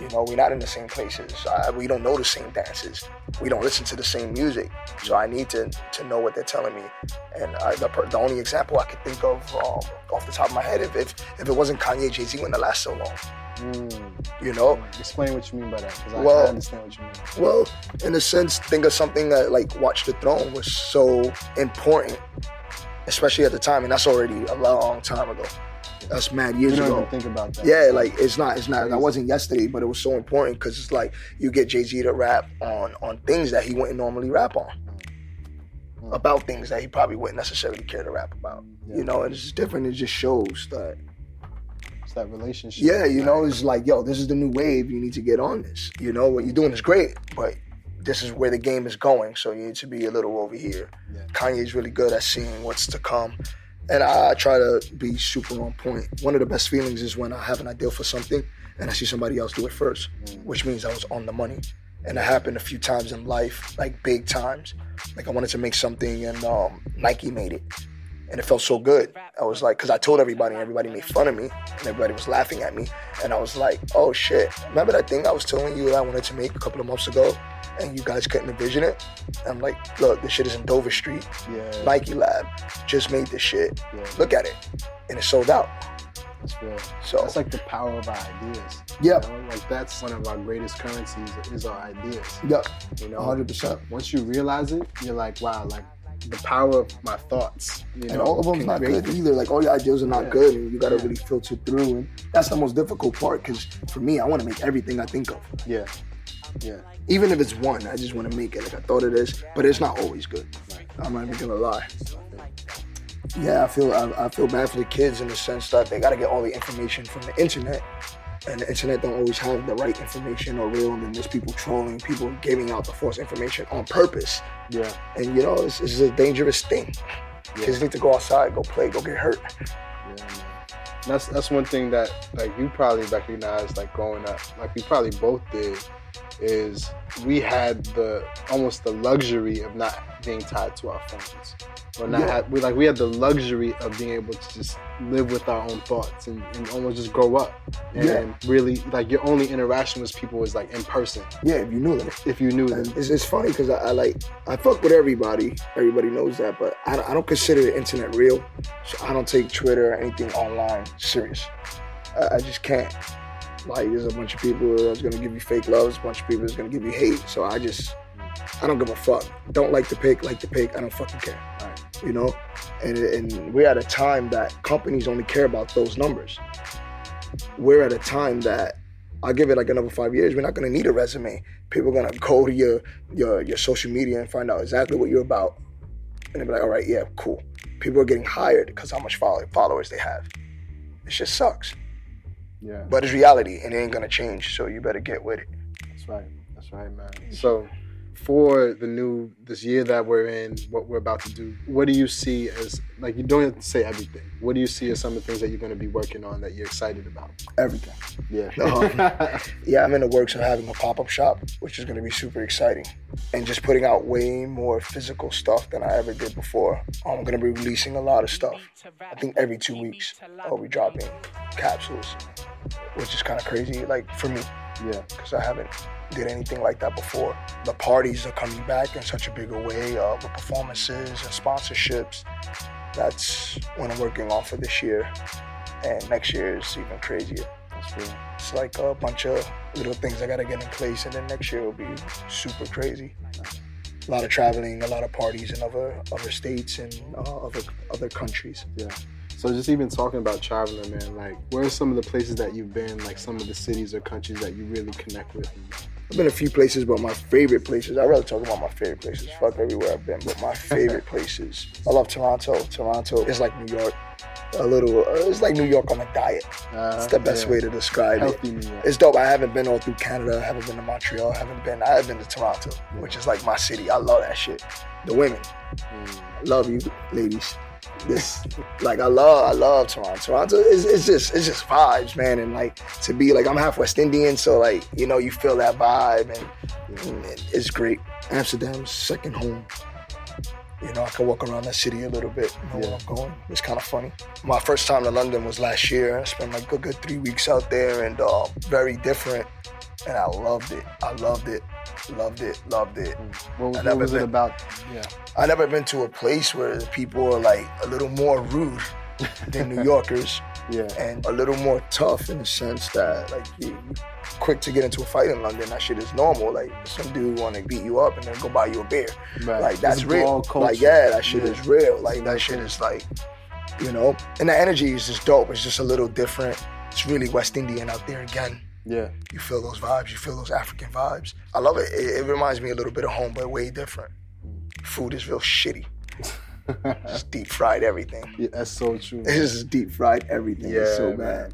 you know, we're not in the same places. I, we don't know the same dances. We don't listen to the same music. So I need to to know what they're telling me. And I, the, the only example I could think of um, off the top of my head, if if, if it wasn't Kanye, Jay Z wouldn't last so long. Mm. You know, Explain what you mean by that, because I, Well- I understand what you mean. well, in a sense, think of something that like Watch the Throne was so important, especially at the time, and that's already a long time ago. That's mad years You don't ago. even think about that. Yeah, like it's not, it's not. That wasn't yesterday, but it was so important because it's like you get Jay Z to rap on on things that he wouldn't normally rap on, Mm. about things that he probably wouldn't necessarily care to rap about. Yeah. You know, and it's different. It just shows that, it's that relationship. yeah, you know, it's like, yo, this is the new wave. You need to get on this. You know, what you're doing is great, but this is where the game is going, so you need to be a little over here. Yeah. Kanye's really good at seeing what's to come. And I, try to be super on point. One of the best feelings is when I have an idea for something and I see somebody else do it first, which means I was on the money. And it happened a few times in life, like big times. Like I wanted to make something and um, Nike made it. And it felt so good. I was like, because I told everybody, and everybody made fun of me, and everybody was laughing at me. And I was like, oh shit. Remember that thing I was telling you that I wanted to make a couple of months ago? And you guys couldn't envision it? I'm like, look, this shit is in Dover Street. Yeah. Nike Lab just made this shit. Yeah. Look at it. And it sold out. That's real. So, That's like the power of our ideas. Yeah. You know? Like that's one of our greatest currencies is our ideas. yeah, You know, 100%. once you realize it, you're like, wow, like the power of my thoughts. You know, And all of them's not good either. Like all your ideas are not Yeah. good, and you gotta Yeah. really filter through. And that's the most difficult part, because for me, I want to make everything I think of. Yeah. Yeah. Even if it's one, I just want to make it like I thought it is. But it's not always good. I'm not even gonna lie. Yeah, I feel I, I feel bad for the kids in the sense that they gotta get all the information from the internet, and the internet don't always have the right information or real. And then there's people trolling, people giving out the false information on purpose. Yeah. And you know, it's, it's a dangerous thing. Yeah. Kids need to go outside, go play, go get hurt. Yeah, man. That's that's one thing that like you probably recognize like growing up, like we probably both did, is we had the almost the luxury of not being tied to our phones. Or not Yeah. have, we like we had the luxury of being able to just live with our own thoughts and, and almost just grow up. And Yeah. really like your only interaction with people was like in person. Yeah, if you knew that. If you knew them. it's, it's funny because I, I like I fuck with everybody. Everybody knows that, but I, don't- I don't consider the internet real. So I don't take Twitter or anything online serious. I, I just can't. Like there's a bunch of people that's gonna give you fake love. There's a bunch of people that's gonna give you hate. So I just I don't give a fuck. Don't like the pick, like the pick. I don't fucking care. Right. You know, and and we're at a time that companies only care about those numbers. We're at a time that I'll give it like another five years. We're not gonna need a resume. People are gonna go to your your your social media and find out exactly what you're about, and they'll be like, all right, yeah, cool. People are getting hired because how much follow- followers they have. It just sucks, Yeah. but it's reality, and it ain't gonna change. So you better get with it. That's right. That's right, man. So, for the new this year that we're in, what we're about to do, what do you see as like you don't have to say everything. What do you see as some of the things that you're going to be working on that you're excited about? Everything. Yeah. Um, yeah, I'm in the works of having a pop up shop, which is going to be super exciting, and just putting out way more physical stuff than I ever did before. I'm going to be releasing a lot of stuff. I think every two weeks I'll be dropping capsules, which is kind of crazy, like for me, yeah. because I haven't did anything like that before. The parties are coming back in such a bigger way, uh, with performances and sponsorships. That's what I'm working on for this year, and next year is even crazier. It's like a bunch of little things I gotta get in place, and then next year will be super crazy. A lot of traveling, a lot of parties in other other states and uh, other other countries. Yeah. So just even talking about traveling, man, like where are some of the places that you've been, like some of the cities or countries that you really connect with? I've been a few places, but my favorite places. I'd rather talk about my favorite places. Fuck everywhere I've been, but my favorite places. I love Toronto. Toronto is like New York. A little, uh, it's like New York on a diet. Uh, It's the best yeah. way to describe it. Healthy York. It's dope. I haven't been all through Canada. I haven't been to Montreal. I haven't been. I have been to Toronto, which is like my city. I love that shit. The women. Mm. Love you, ladies. This, like, I love, I love Toronto. Toronto is, it's just, it's just vibes, man. And like to be like, I'm half West Indian, so like, you know, you feel that vibe, and, and it's great. Amsterdam's second home. You know, I can walk around that city a little bit, know Yeah. where I'm going. It's kind of funny. My first time to London was last year. I spent like a good three weeks out there, and uh, very different. And I loved it. I loved it. Loved it. Loved it. What, I what never was it been. about? Yeah. I never been to a place where people are like a little more rude than New Yorkers Yeah. and a little more tough in the sense that like you, quick to get into a fight in London. That shit is normal. Like some dude want to beat you up and then go buy you a beer. Right. Like that's real. Like yeah, that shit Yeah. is real. Like that shit is like, you know, and the energy is just dope. It's just a little different. It's really West Indian out there again. Yeah. You feel those vibes. You feel those African vibes. I love it. It, it reminds me a little bit of home, but way different. Food is real shitty. It's deep fried everything. yeah. That's so true. It's just deep fried everything. it's so Yeah, man. bad.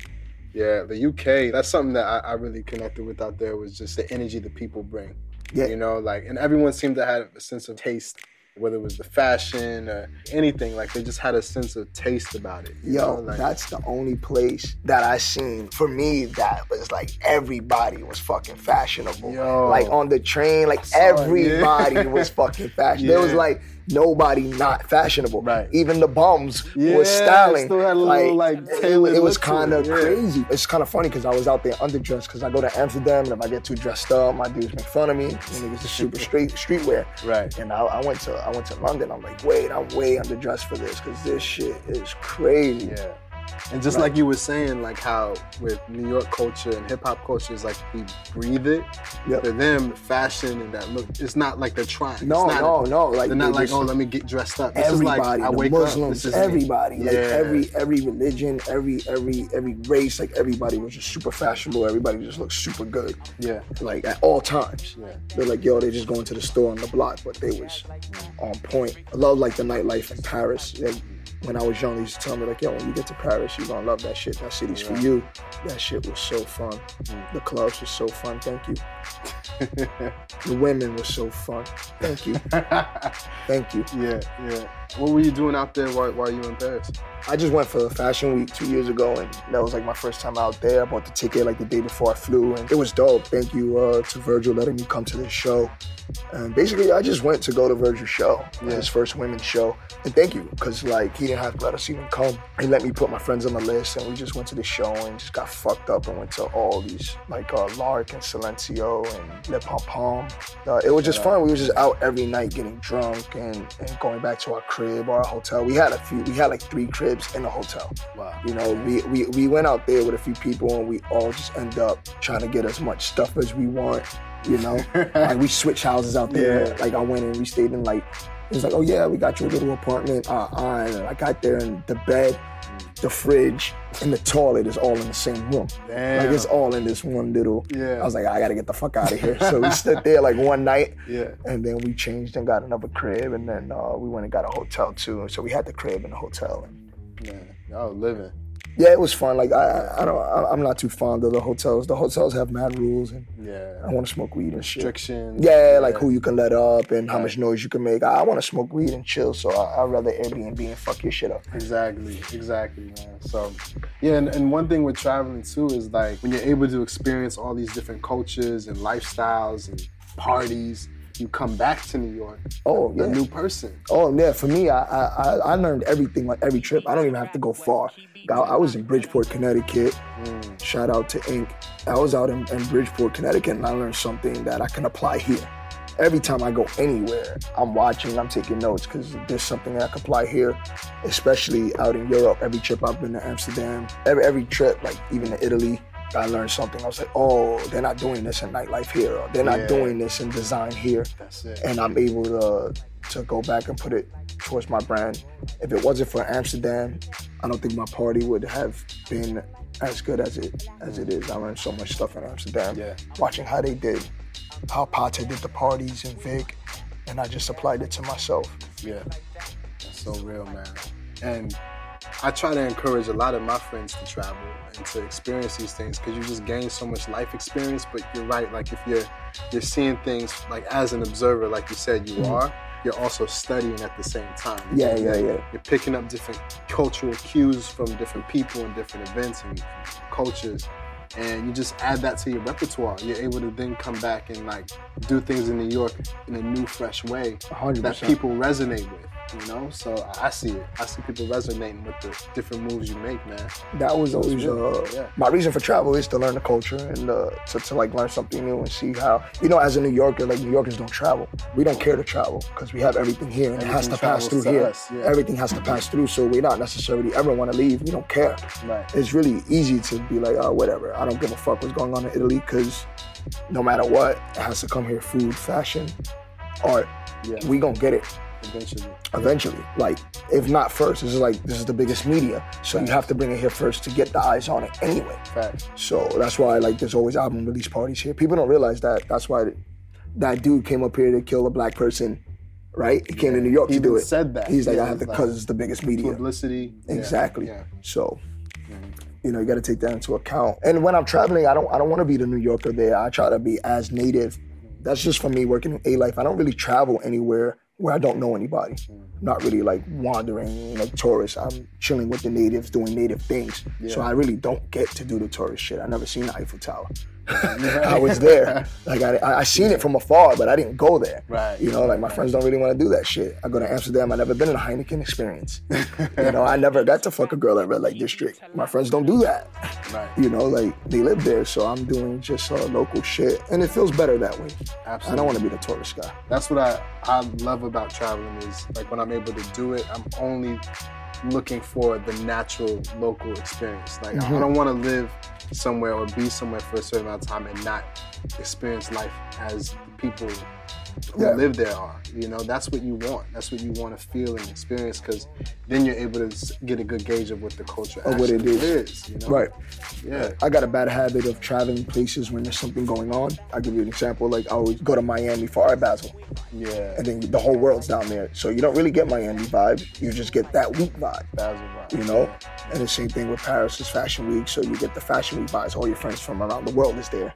Yeah, the UK. That's something that I, I really connected with out there was just the energy the people bring. Yeah. You know, like, and everyone seemed to have a sense of taste, whether it was the fashion or anything. Like, they just had a sense of taste about it. Yo, know? like, that's the only place that I seen for me that was like everybody was fucking fashionable. Yo. Like on the train, like saw it, yeah. everybody was fucking fashionable. There was like nobody not fashionable. Right. Even the bums Yeah, was styling. still had a little, like, it- it, was kind of it, yeah. crazy. It's kind of funny because I was out there underdressed because I go to Amsterdam and if I get too dressed up, my dudes make fun of me. And is super straight streetwear. Right. And I, I went to I went to London. I'm like, wait, I'm way underdressed for this because this shit is crazy. Yeah. And just Right. like you were saying, like how with New York culture and hip hop culture is like we breathe it. Yep. For them, fashion and that look, it's not like they're trying. No, it's not, no, no. Like They're not like, oh, let me get dressed up. This everybody, is like I wake Muslims, up. This is me. everybody, like Yeah. every every religion, every every every race, like everybody was just super fashionable. Everybody just looked super good, Yeah. like at all times. Yeah. They're like, yo, they just going to the store on the block, but they was on point. I love like the nightlife in Paris. When I was young, they used to tell me like, yo, when you get to Paris, you're gonna love that shit. That city's for you. That shit was so fun. Mm. The clubs was so fun. Thank you. The women were so fun. Thank you. Thank you. yeah, yeah. What were you doing out there while, while you were in Paris? I just went for Fashion Week two years ago, and that was like my first time out there. I bought the ticket like the day before I flew, and it was dope. Thank you uh, to Virgil letting me come to this show. And basically, I just went to go to Virgil's show, Yeah. his first women's show. And thank you, because like he didn't have to let us even come. He let me put my friends on the list, and we just went to the show and just got fucked up and went to all these like uh, Lark and Silencio and Le Pom Pom. Uh, it was just fun. We were just out every night getting drunk and, and going back to our crib or our hotel. We had a few. We had like three cribs in a hotel. Wow. You know, we, we, we went out there with a few people and we all just end up trying to get as much stuff as we want, you know? like we switched houses out there. Yeah. Like I went and we stayed in like, it was like, oh yeah, we got you a little apartment. Uh, uh, and I got there and the bed, the fridge, and the toilet is all in the same room. Damn. Like it's all in this one little. Yeah. I was like, I gotta get the fuck out of here. So we stood there like one night, Yeah. and then we changed and got another crib, and then uh, we went and got a hotel too. So we had the crib and the hotel. And Yeah. Y'all living. Yeah, it was fun. Like I, I don't, I- I'm not too fond of the hotels. The hotels have mad rules, and Yeah. I want to smoke weed and shit. Restrictions. Yeah, like who you can let up and how much noise you can make. I, I want to smoke weed and chill, so I, I'd rather Airbnb and fuck your shit up. Exactly, exactly, man. So, yeah, and, and one thing with traveling too is like when you're able to experience all these different cultures and lifestyles and parties, you come back to New York Oh a new person. Oh yeah, for me, I, I I- I learned everything on every trip. I don't even have to go far. I, was in Bridgeport, Connecticut. Mm. Shout out to Inc. I was out in, in Bridgeport, Connecticut, and I learned something that I can apply here. Every time I go anywhere, I'm watching, I'm taking notes because there's something that I can apply here, especially out in Europe. Every trip I've been to Amsterdam, every every trip, like even to Italy, I learned something. I was like, oh, they're not doing this in nightlife here, or they're not Yeah. doing this in design here That's it. and I'm able to to go back and put it towards my brand. If it wasn't for Amsterdam, I don't think my party would have been as good as it as it is. I learned so much stuff in Amsterdam. Yeah. Watching how they did, how Patta did the parties in Vic, and I just applied it to myself. Yeah, that's so real, man. And I try to encourage a lot of my friends to travel and to experience these things because you just gain so much life experience. But you're right, like if you're you're seeing things like as an observer, like you said, you Mhm. are. You're also studying at the same time. Yeah, yeah, yeah. You're picking up different cultural cues from different people and different events and cultures. And you just add that to your repertoire. You're able to then come back and like do things in New York in a new, fresh way hundred that people resonate with. You know, so I- see it. I see people resonating with the different moves you make, man. That was always uh, yeah. my reason for travel is to learn the culture and uh, to, to like learn something new and see how you know as a New Yorker like New Yorkers don't travel we don't care to travel because we have everything here and it has to pass through here us, yeah. everything has to pass through so we're not necessarily ever want to leave we don't care Right. it's really easy to be like oh whatever I don't give a fuck what's going on in Italy because no matter what it has to come here food fashion art Yeah. we gonna get it Eventually. eventually. Like, if not first, this is like this is the biggest media, so you have to bring it here first to get the eyes on it anyway. So that's why like there's always album release parties here. People don't realize that. That's why that dude came up here to kill a black person, right? He came to New York He to do it. said that. He's like, Yeah, I have to because it's the biggest media. Publicity. Yeah, Exactly. Yeah. So, you know, you got to take that into account. And when I'm traveling, I don't I don't want to be the New Yorker there. I try to be as native That's just for me working in Alife. I don't really travel anywhere where I don't know anybody. Not really like wandering like tourists. I'm chilling with the natives, doing native things. So I really don't get to do the tourist shit. I never seen the Eiffel Tower. I was there. Like I, I seen it from afar, but I didn't go there. Right. You know, like my friends don't really want to do that shit. I go to Amsterdam. I never been in a Heineken experience. you know, I never got to fuck a girl at Red Light District. My friends don't do that. Right. You know, like they live there, so I'm doing just uh, local shit, and it feels better that way. Absolutely. I don't want to be the tourist guy. That's what I, I love about traveling is like when I'm able to do it, I'm only looking for the natural local experience. Like I don't want to live somewhere or be somewhere for a certain amount of time and not experience life as people who Yeah. live there are. You know, that's what you want. That's what you want to feel and experience because then you're able to get a good gauge of what the culture Of what it actually is. You know? Right. Yeah. I got a bad habit of traveling places when there's something going on. I'll give you an example. Like I always go to Miami for Art Basel, Yeah. and then the whole world's down there. So you don't really get Miami vibe. You just get that week vibe. Basel vibe. you know. And the same thing with Paris is Fashion Week, so you get the Fashion Week vibes. All your friends from around the world is there,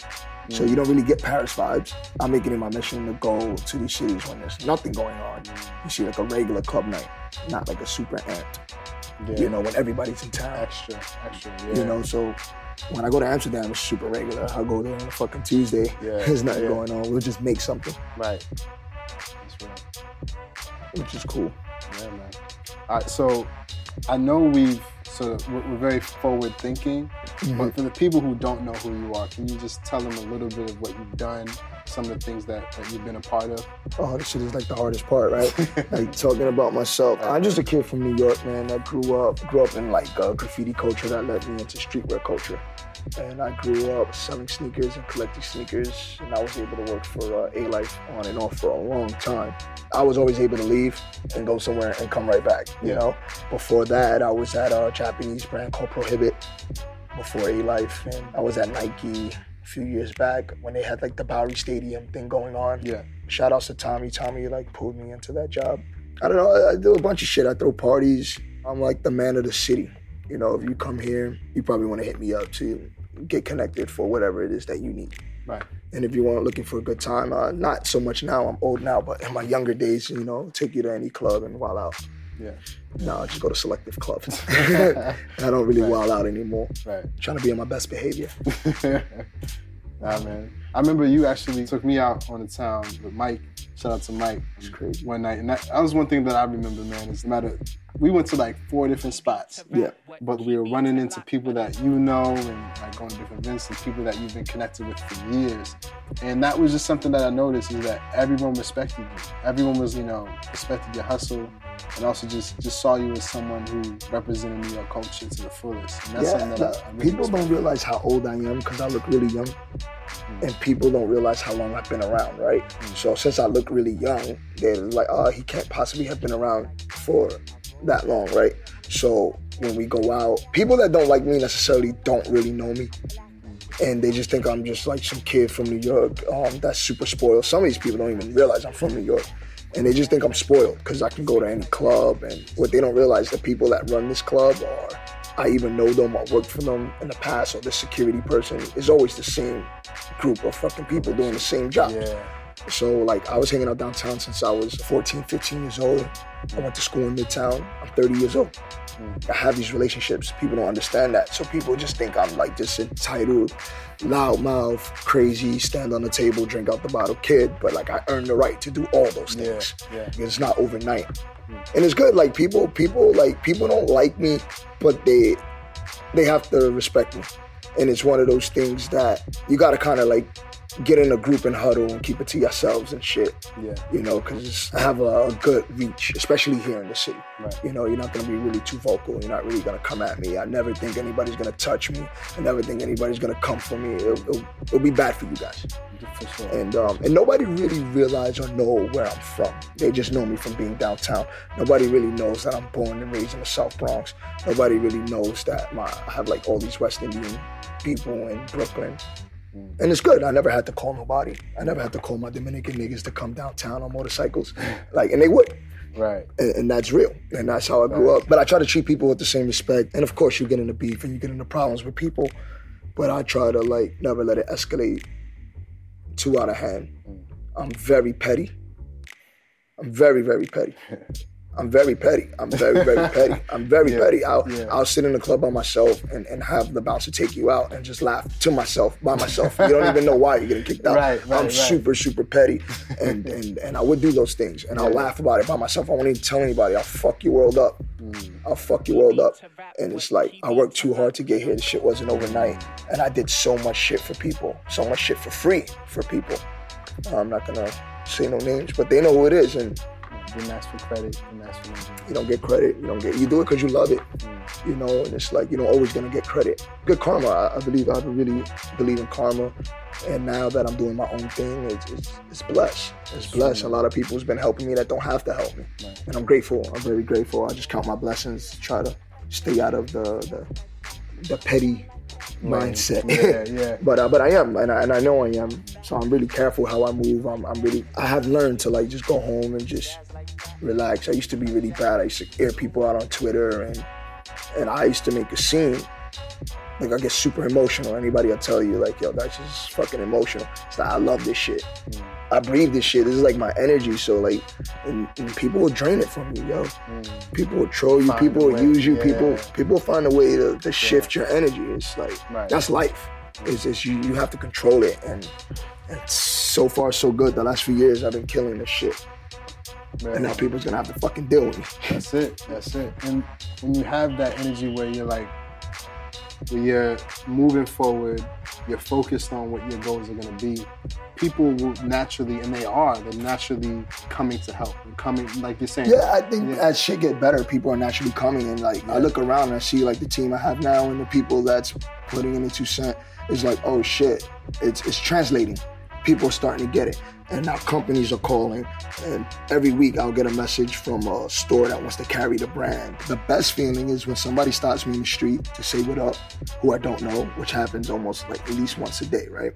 so you don't really get Paris vibes. I make it in my mission to go to these cities when there's nothing going on. You see like a regular club night, not like a super amped. Yeah. You know, when everybody's in town. Extra, extra. Yeah. You know, so when I go to Amsterdam, it's super regular. I go there on a fucking Tuesday. Yeah, There's nothing yeah. going on. We'll just make something, Right. That's right. which is cool. Yeah, man. All right, so I know we've so we're, we're very forward thinking, Mm-hmm. but for the people who don't know who you are, can you just tell them a little bit of what you've done, some of the things that, that you've been a part of? Oh, this shit is like the hardest part, right? like talking about myself. I'm just a kid from New York, man. I grew up grew up in like uh, graffiti culture that led me into streetwear culture. And I grew up selling sneakers and collecting sneakers, and I was able to work for uh, Alife on and off for a long time. I was always able to leave and go somewhere and come right back. You Yeah. know, before that, I was at a Japanese brand called Prohibit before Alife, and I was at Nike a few years back when they had like the Bowery Stadium thing going on Yeah. shout outs to Tommy. Tommy like pulled me into that job. I don't know. I, do a bunch of shit. I throw parties. I'm like the man of the city. You know, if you come here, you probably want to hit me up to get connected for whatever it is that you need. Right. And if you want looking for a good time, uh, not so much now. I'm old now, but in my younger days, you know, take you to any club and wild out. Yeah. No, I just go to selective clubs. I don't really wild out anymore. Right. trying to be on my best behavior. nah, man. I remember you actually took me out on the town with Mike. Shout out to Mike. It's crazy. One night, and that, that was one thing that I remember, man. Is no matter we went to like four different spots. Yeah. but we were running into people that you know and like going to different events and people that you've been connected with for years. And that was just something that I noticed is that everyone respected you. Everyone was, you know, respected your hustle and also just just saw you as someone who represented New York culture to the fullest. And that's yeah, something that I, I really people don't realize how old I am because I look really young, mm-hmm. and people don't realize how long I've been around, right? Mm-hmm. So since I look really young, they're like, "Oh, he can't possibly have been around for that long, right?" So when we go out, people that don't like me necessarily don't really know me. Mm-hmm. And they just think I'm just like some kid from New York um, that's super spoiled. Some of these people don't even realize I'm from New York. And they just think I'm spoiled because I can go to any club. And what they don't realize, the people that run this club or I even know them or worked for them in the past or the security person is always the same group of fucking people doing the same job. Yeah. So like I was hanging out downtown since I was 14, 15 years old. I went to school in Midtown. I'm 30 years old. I have these relationships. People don't understand that. So people just think I'm like this entitled, loudmouth, crazy, stand on the table, drink out the bottle kid. But like I earned the right to do all those things. Yeah. It's not overnight. Mm-hmm. And it's good. Like people, people like people don't like me, but they they have to respect me. And it's one of those things that you gotta kinda like get in a group and huddle and keep it to yourselves and shit Yeah. you know, because I have a, a good reach, especially here in the city. Right. You know, you're not gonna be really too vocal. You're not really gonna come at me. I never think anybody's gonna touch me. I never think anybody's gonna come for me. It'll, it'll, it'll be bad for you guys. For sure. And um, and nobody really realize or know where I'm from. They just know me from being downtown. Nobody really knows that I'm born and raised in the South Bronx. Nobody really knows that my I have like all these West Indian people in Brooklyn. And it's good. I never had to call nobody. I never had to call my Dominican niggas to come downtown on motorcycles. Like, and they would. Right. And, and that's real. And that's how I grew up. But I try to treat people with the same respect. And of course, you get into beef and you get into problems with people. But I try to, like, never let it escalate too out of hand. Mm. I'm very petty. I'm very, very petty. I'm very petty. I'm very, very petty. I'm very Yeah, petty. I'll yeah. I'll sit in the club by myself and, and have the bouncer take you out and just laugh to myself by myself. You don't even know why you're getting kicked out. Right, right, I'm right. super, super petty. And, and and I would do those things and I'll laugh about it by myself. I won't even tell anybody. I'll fuck your world up. Mm. I'll fuck your world up. And it's like I worked too hard to get here. The shit wasn't overnight. And I did so much shit for people. So much shit for free for people. I'm not gonna say no names, but they know who it is and For credit. For you don't get credit. You don't get. You do it because you love it. You know, and it's like you're not always gonna get credit. Good karma. I, I believe. I really believe in karma. And now that I'm doing my own thing, it's it's, it's blessed. It's blessed. A lot of people's been helping me that don't have to help me, Right. and I'm grateful. I'm very grateful. I just count my blessings. Try to stay out of the the, the petty mindset. Yeah, yeah. but uh, but I am, and I, and I know I am. So I'm really careful how I move. I'm, I'm really. I have learned to like just go home and just relax. I used to be really bad. I used to air people out on Twitter, and and I used to make a scene. Like I get super emotional. Anybody I tell you, like yo, that's just fucking emotional. It's like I love this shit. I breathe this shit. This is like my energy. So like, and, and people will drain it from you, yo. Mm. People will troll you. Find people will use you. yeah. People people find a way to, to shift your energy. It's like Right. that's life. It's just you you have to control it. And and so far so good. The last few years I've been killing this shit. Man. And now people's gonna have to fucking deal with me. That's it. That's it. And when you have that energy where you're like, where you're moving forward, you're focused on what your goals are to be, people will naturally, and they are, they're naturally coming to help and coming, like you're saying. Yeah, I think Yeah. as shit get better, people are naturally coming and like I look around and I see like the team I have now and the people that's putting in the two cent is like, oh shit, it's it's translating. People are starting to get it. And now companies are calling and every week I'll get a message from a store that wants to carry the brand. The best feeling is when somebody stops me in the street to say what up, who I don't know, which happens almost like at least once a day, right?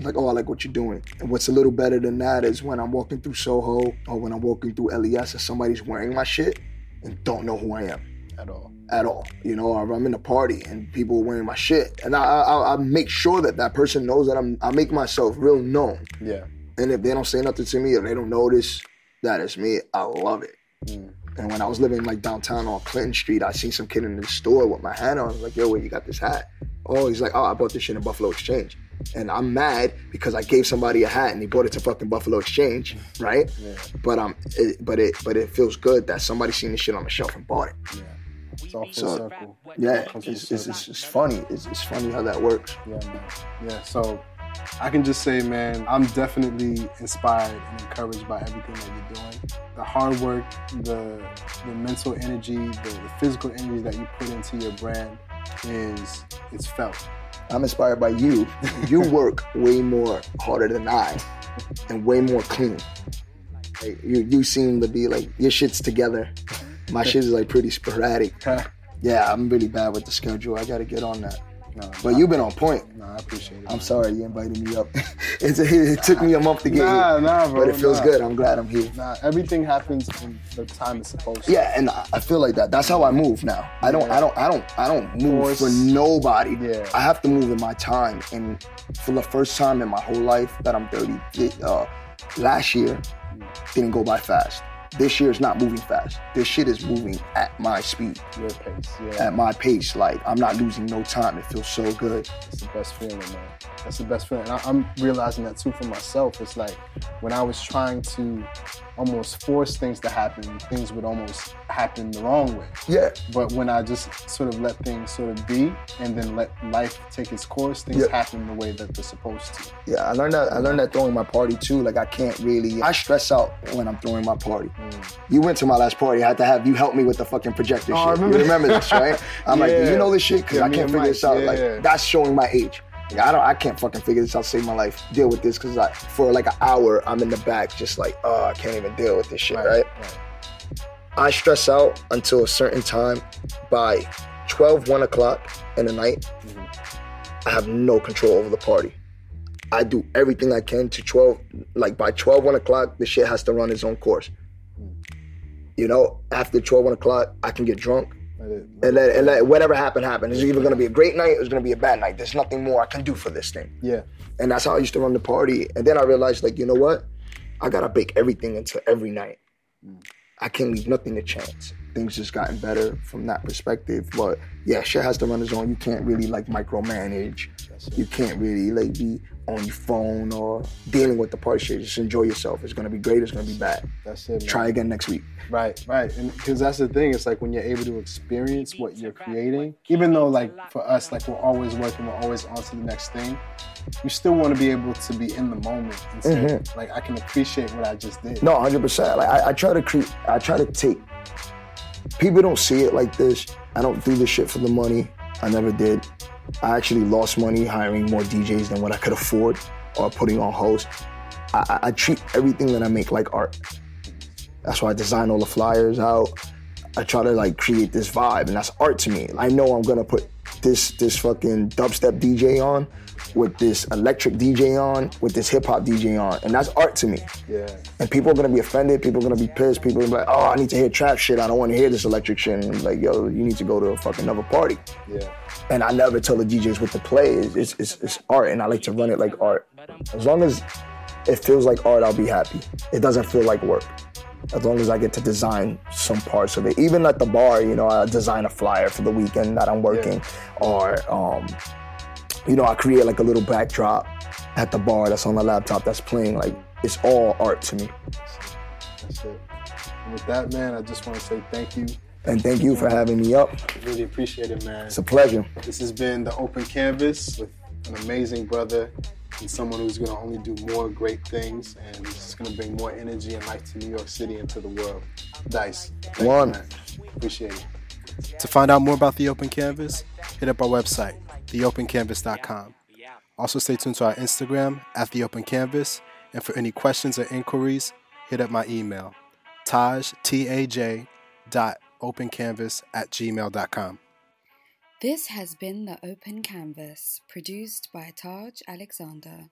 Like, oh, I like what you're doing. And what's a little better than that is when I'm walking through Soho or when I'm walking through LES and somebody's wearing my shit and don't know who I am At all. At all, you know, or I'm in a party and people are wearing my shit, and I, I I make sure that that person knows that I'm I make myself real known, Yeah. and if they don't say nothing to me or they don't notice that it's me, I love it. Mm. And when I was living like downtown on Clinton Street, I seen some kid in the store with my hat on. I was like, yo, where you got this hat? Oh, he's like, oh, I bought this shit in Buffalo Exchange. And I'm mad because I gave somebody a hat and he bought it to fucking Buffalo Exchange, right? Yeah. But um, it, but it, but it feels good that somebody seen this shit on the shelf and bought it. Yeah. It's all full So, circle. Yeah, full it's, it's, it's, it's funny. It's, it's funny how that works. Yeah, man. Yeah, so I can just say, man, I'm definitely inspired and encouraged by everything that you're doing. The hard work, the the mental energy, the, the physical energy that you put into your brand is it's felt. I'm inspired by you. You work way more harder than I, and way more clean. Like, you you seem to be like your shit's together. My shit is like pretty sporadic. Yeah, I'm really bad with the schedule. I got to get on that. no, But you've been on point. no, I appreciate it. I'm man. sorry you invited me up. it's, it took me a month to get Nah, here, nah, bro. but it feels nah. good. I'm glad I'm here. Nah, everything happens in the time it's supposed to. Yeah, and I feel like that. That's how I move now. I don't, I don't, I don't, I don't move Force. for nobody. Yeah. I have to move in my time, and for the first time in my whole life that I'm 30, uh, last year didn't go by fast. This year is not moving fast. This shit is moving at my speed, Your pace. Yeah. at my pace. Like I'm not losing no time. It feels so good. It's the best feeling, man. That's the best feeling. And I, I'm realizing that too for myself. It's like when I was trying to almost force things to happen, things would almost happen the wrong way. Yeah, But when I just sort of let things sort of be and then let life take its course, things Yeah. happen the way that they're supposed to. yeah. I learned that. I learned that throwing my party too. Like I can't really. I stress out when I'm throwing my party. Mm. You went to my last party. I had to have you help me with the fucking projector Oh, I shit. remember You remember this, right? I'm like, do you know this shit? Because Yeah, I can't figure Mike, this out. yeah. Like that's showing my age. I don't. I can't fucking figure this out. Save my life. Deal with this because I for like an hour I'm in the back just like, oh, I can't even deal with this shit, right? I stress out until a certain time. By 12, 1 o'clock in the night, mm-hmm. I have no control over the party. I do everything I can to 12, like by 12, 1 o'clock, the shit has to run its own course. Mm. You know, after 12, 1 o'clock, I can get drunk Let it, and let, and let whatever happen happen. It's either gonna be a great night or it's gonna be a bad night. There's nothing more I can do for this thing. yeah. And that's how I used to run the party. And then I realized, like, you know what? I gotta bake everything into every night. Mm. I can't leave nothing to chance. Things just gotten better from that perspective. But yeah, shit has to run its own. You can't really like micromanage. You can't really like be on your phone or dealing with the party shit. Just enjoy yourself. It's gonna be great. It's gonna be bad. That's it. man. Try again next week. Right, right. And because that's the thing, it's like when you're able to experience what you're creating, even though like for us, like we're always working, we're always on to the next thing, you still want to be able to be in the moment and say, Mhm. like, I can appreciate what I just did. No, hundred percent. Like I, I try to create. I try to take. People don't see it like this. I don't do this shit for the money. I never did. I actually lost money hiring more DJs than what I could afford or putting on hosts. I, I, treat everything that I make like art. That's why I design all the flyers out. I try to like create this vibe, and that's art to me. I know I'm gonna put this this fucking dubstep DJ on, with this electric DJ on, with this hip hop DJ on, and that's art to me. Yeah, And people are gonna be offended. People are gonna be pissed. People are gonna be like, "Oh, I need to hear trap shit. I don't want to hear this electric shit." And I'm like, "Yo, you need to go to a fucking another party." yeah. And I never tell the DJs what to play. It's, it's, it's, art, and I like to run it like art. As long as it feels like art, I'll be happy. It doesn't feel like work. As long as I get to design some parts of it, even at the bar, you know, I design a flyer for the weekend that I'm working, or um, you know, I create like a little backdrop at the bar that's on the laptop that's playing. Like it's all art to me. That's it. And with that, man, I just want to say thank you. And thank you for having me up. Really appreciate it, man. It's a pleasure. This has been the Open Canvas with an amazing brother and someone who's going to only do more great things and is going to bring more energy and life to New York City and to the world. Dice. thank you, One. Appreciate it. To find out more about the Open Canvas, hit up our website, theopencanvas.com. Also, stay tuned to our Instagram at the Open Canvas. And for any questions or inquiries, hit up my email, taj, T-A-J, dot opencanvas at gmail.com. This has been The Open Canvas, produced by Taj Alexander.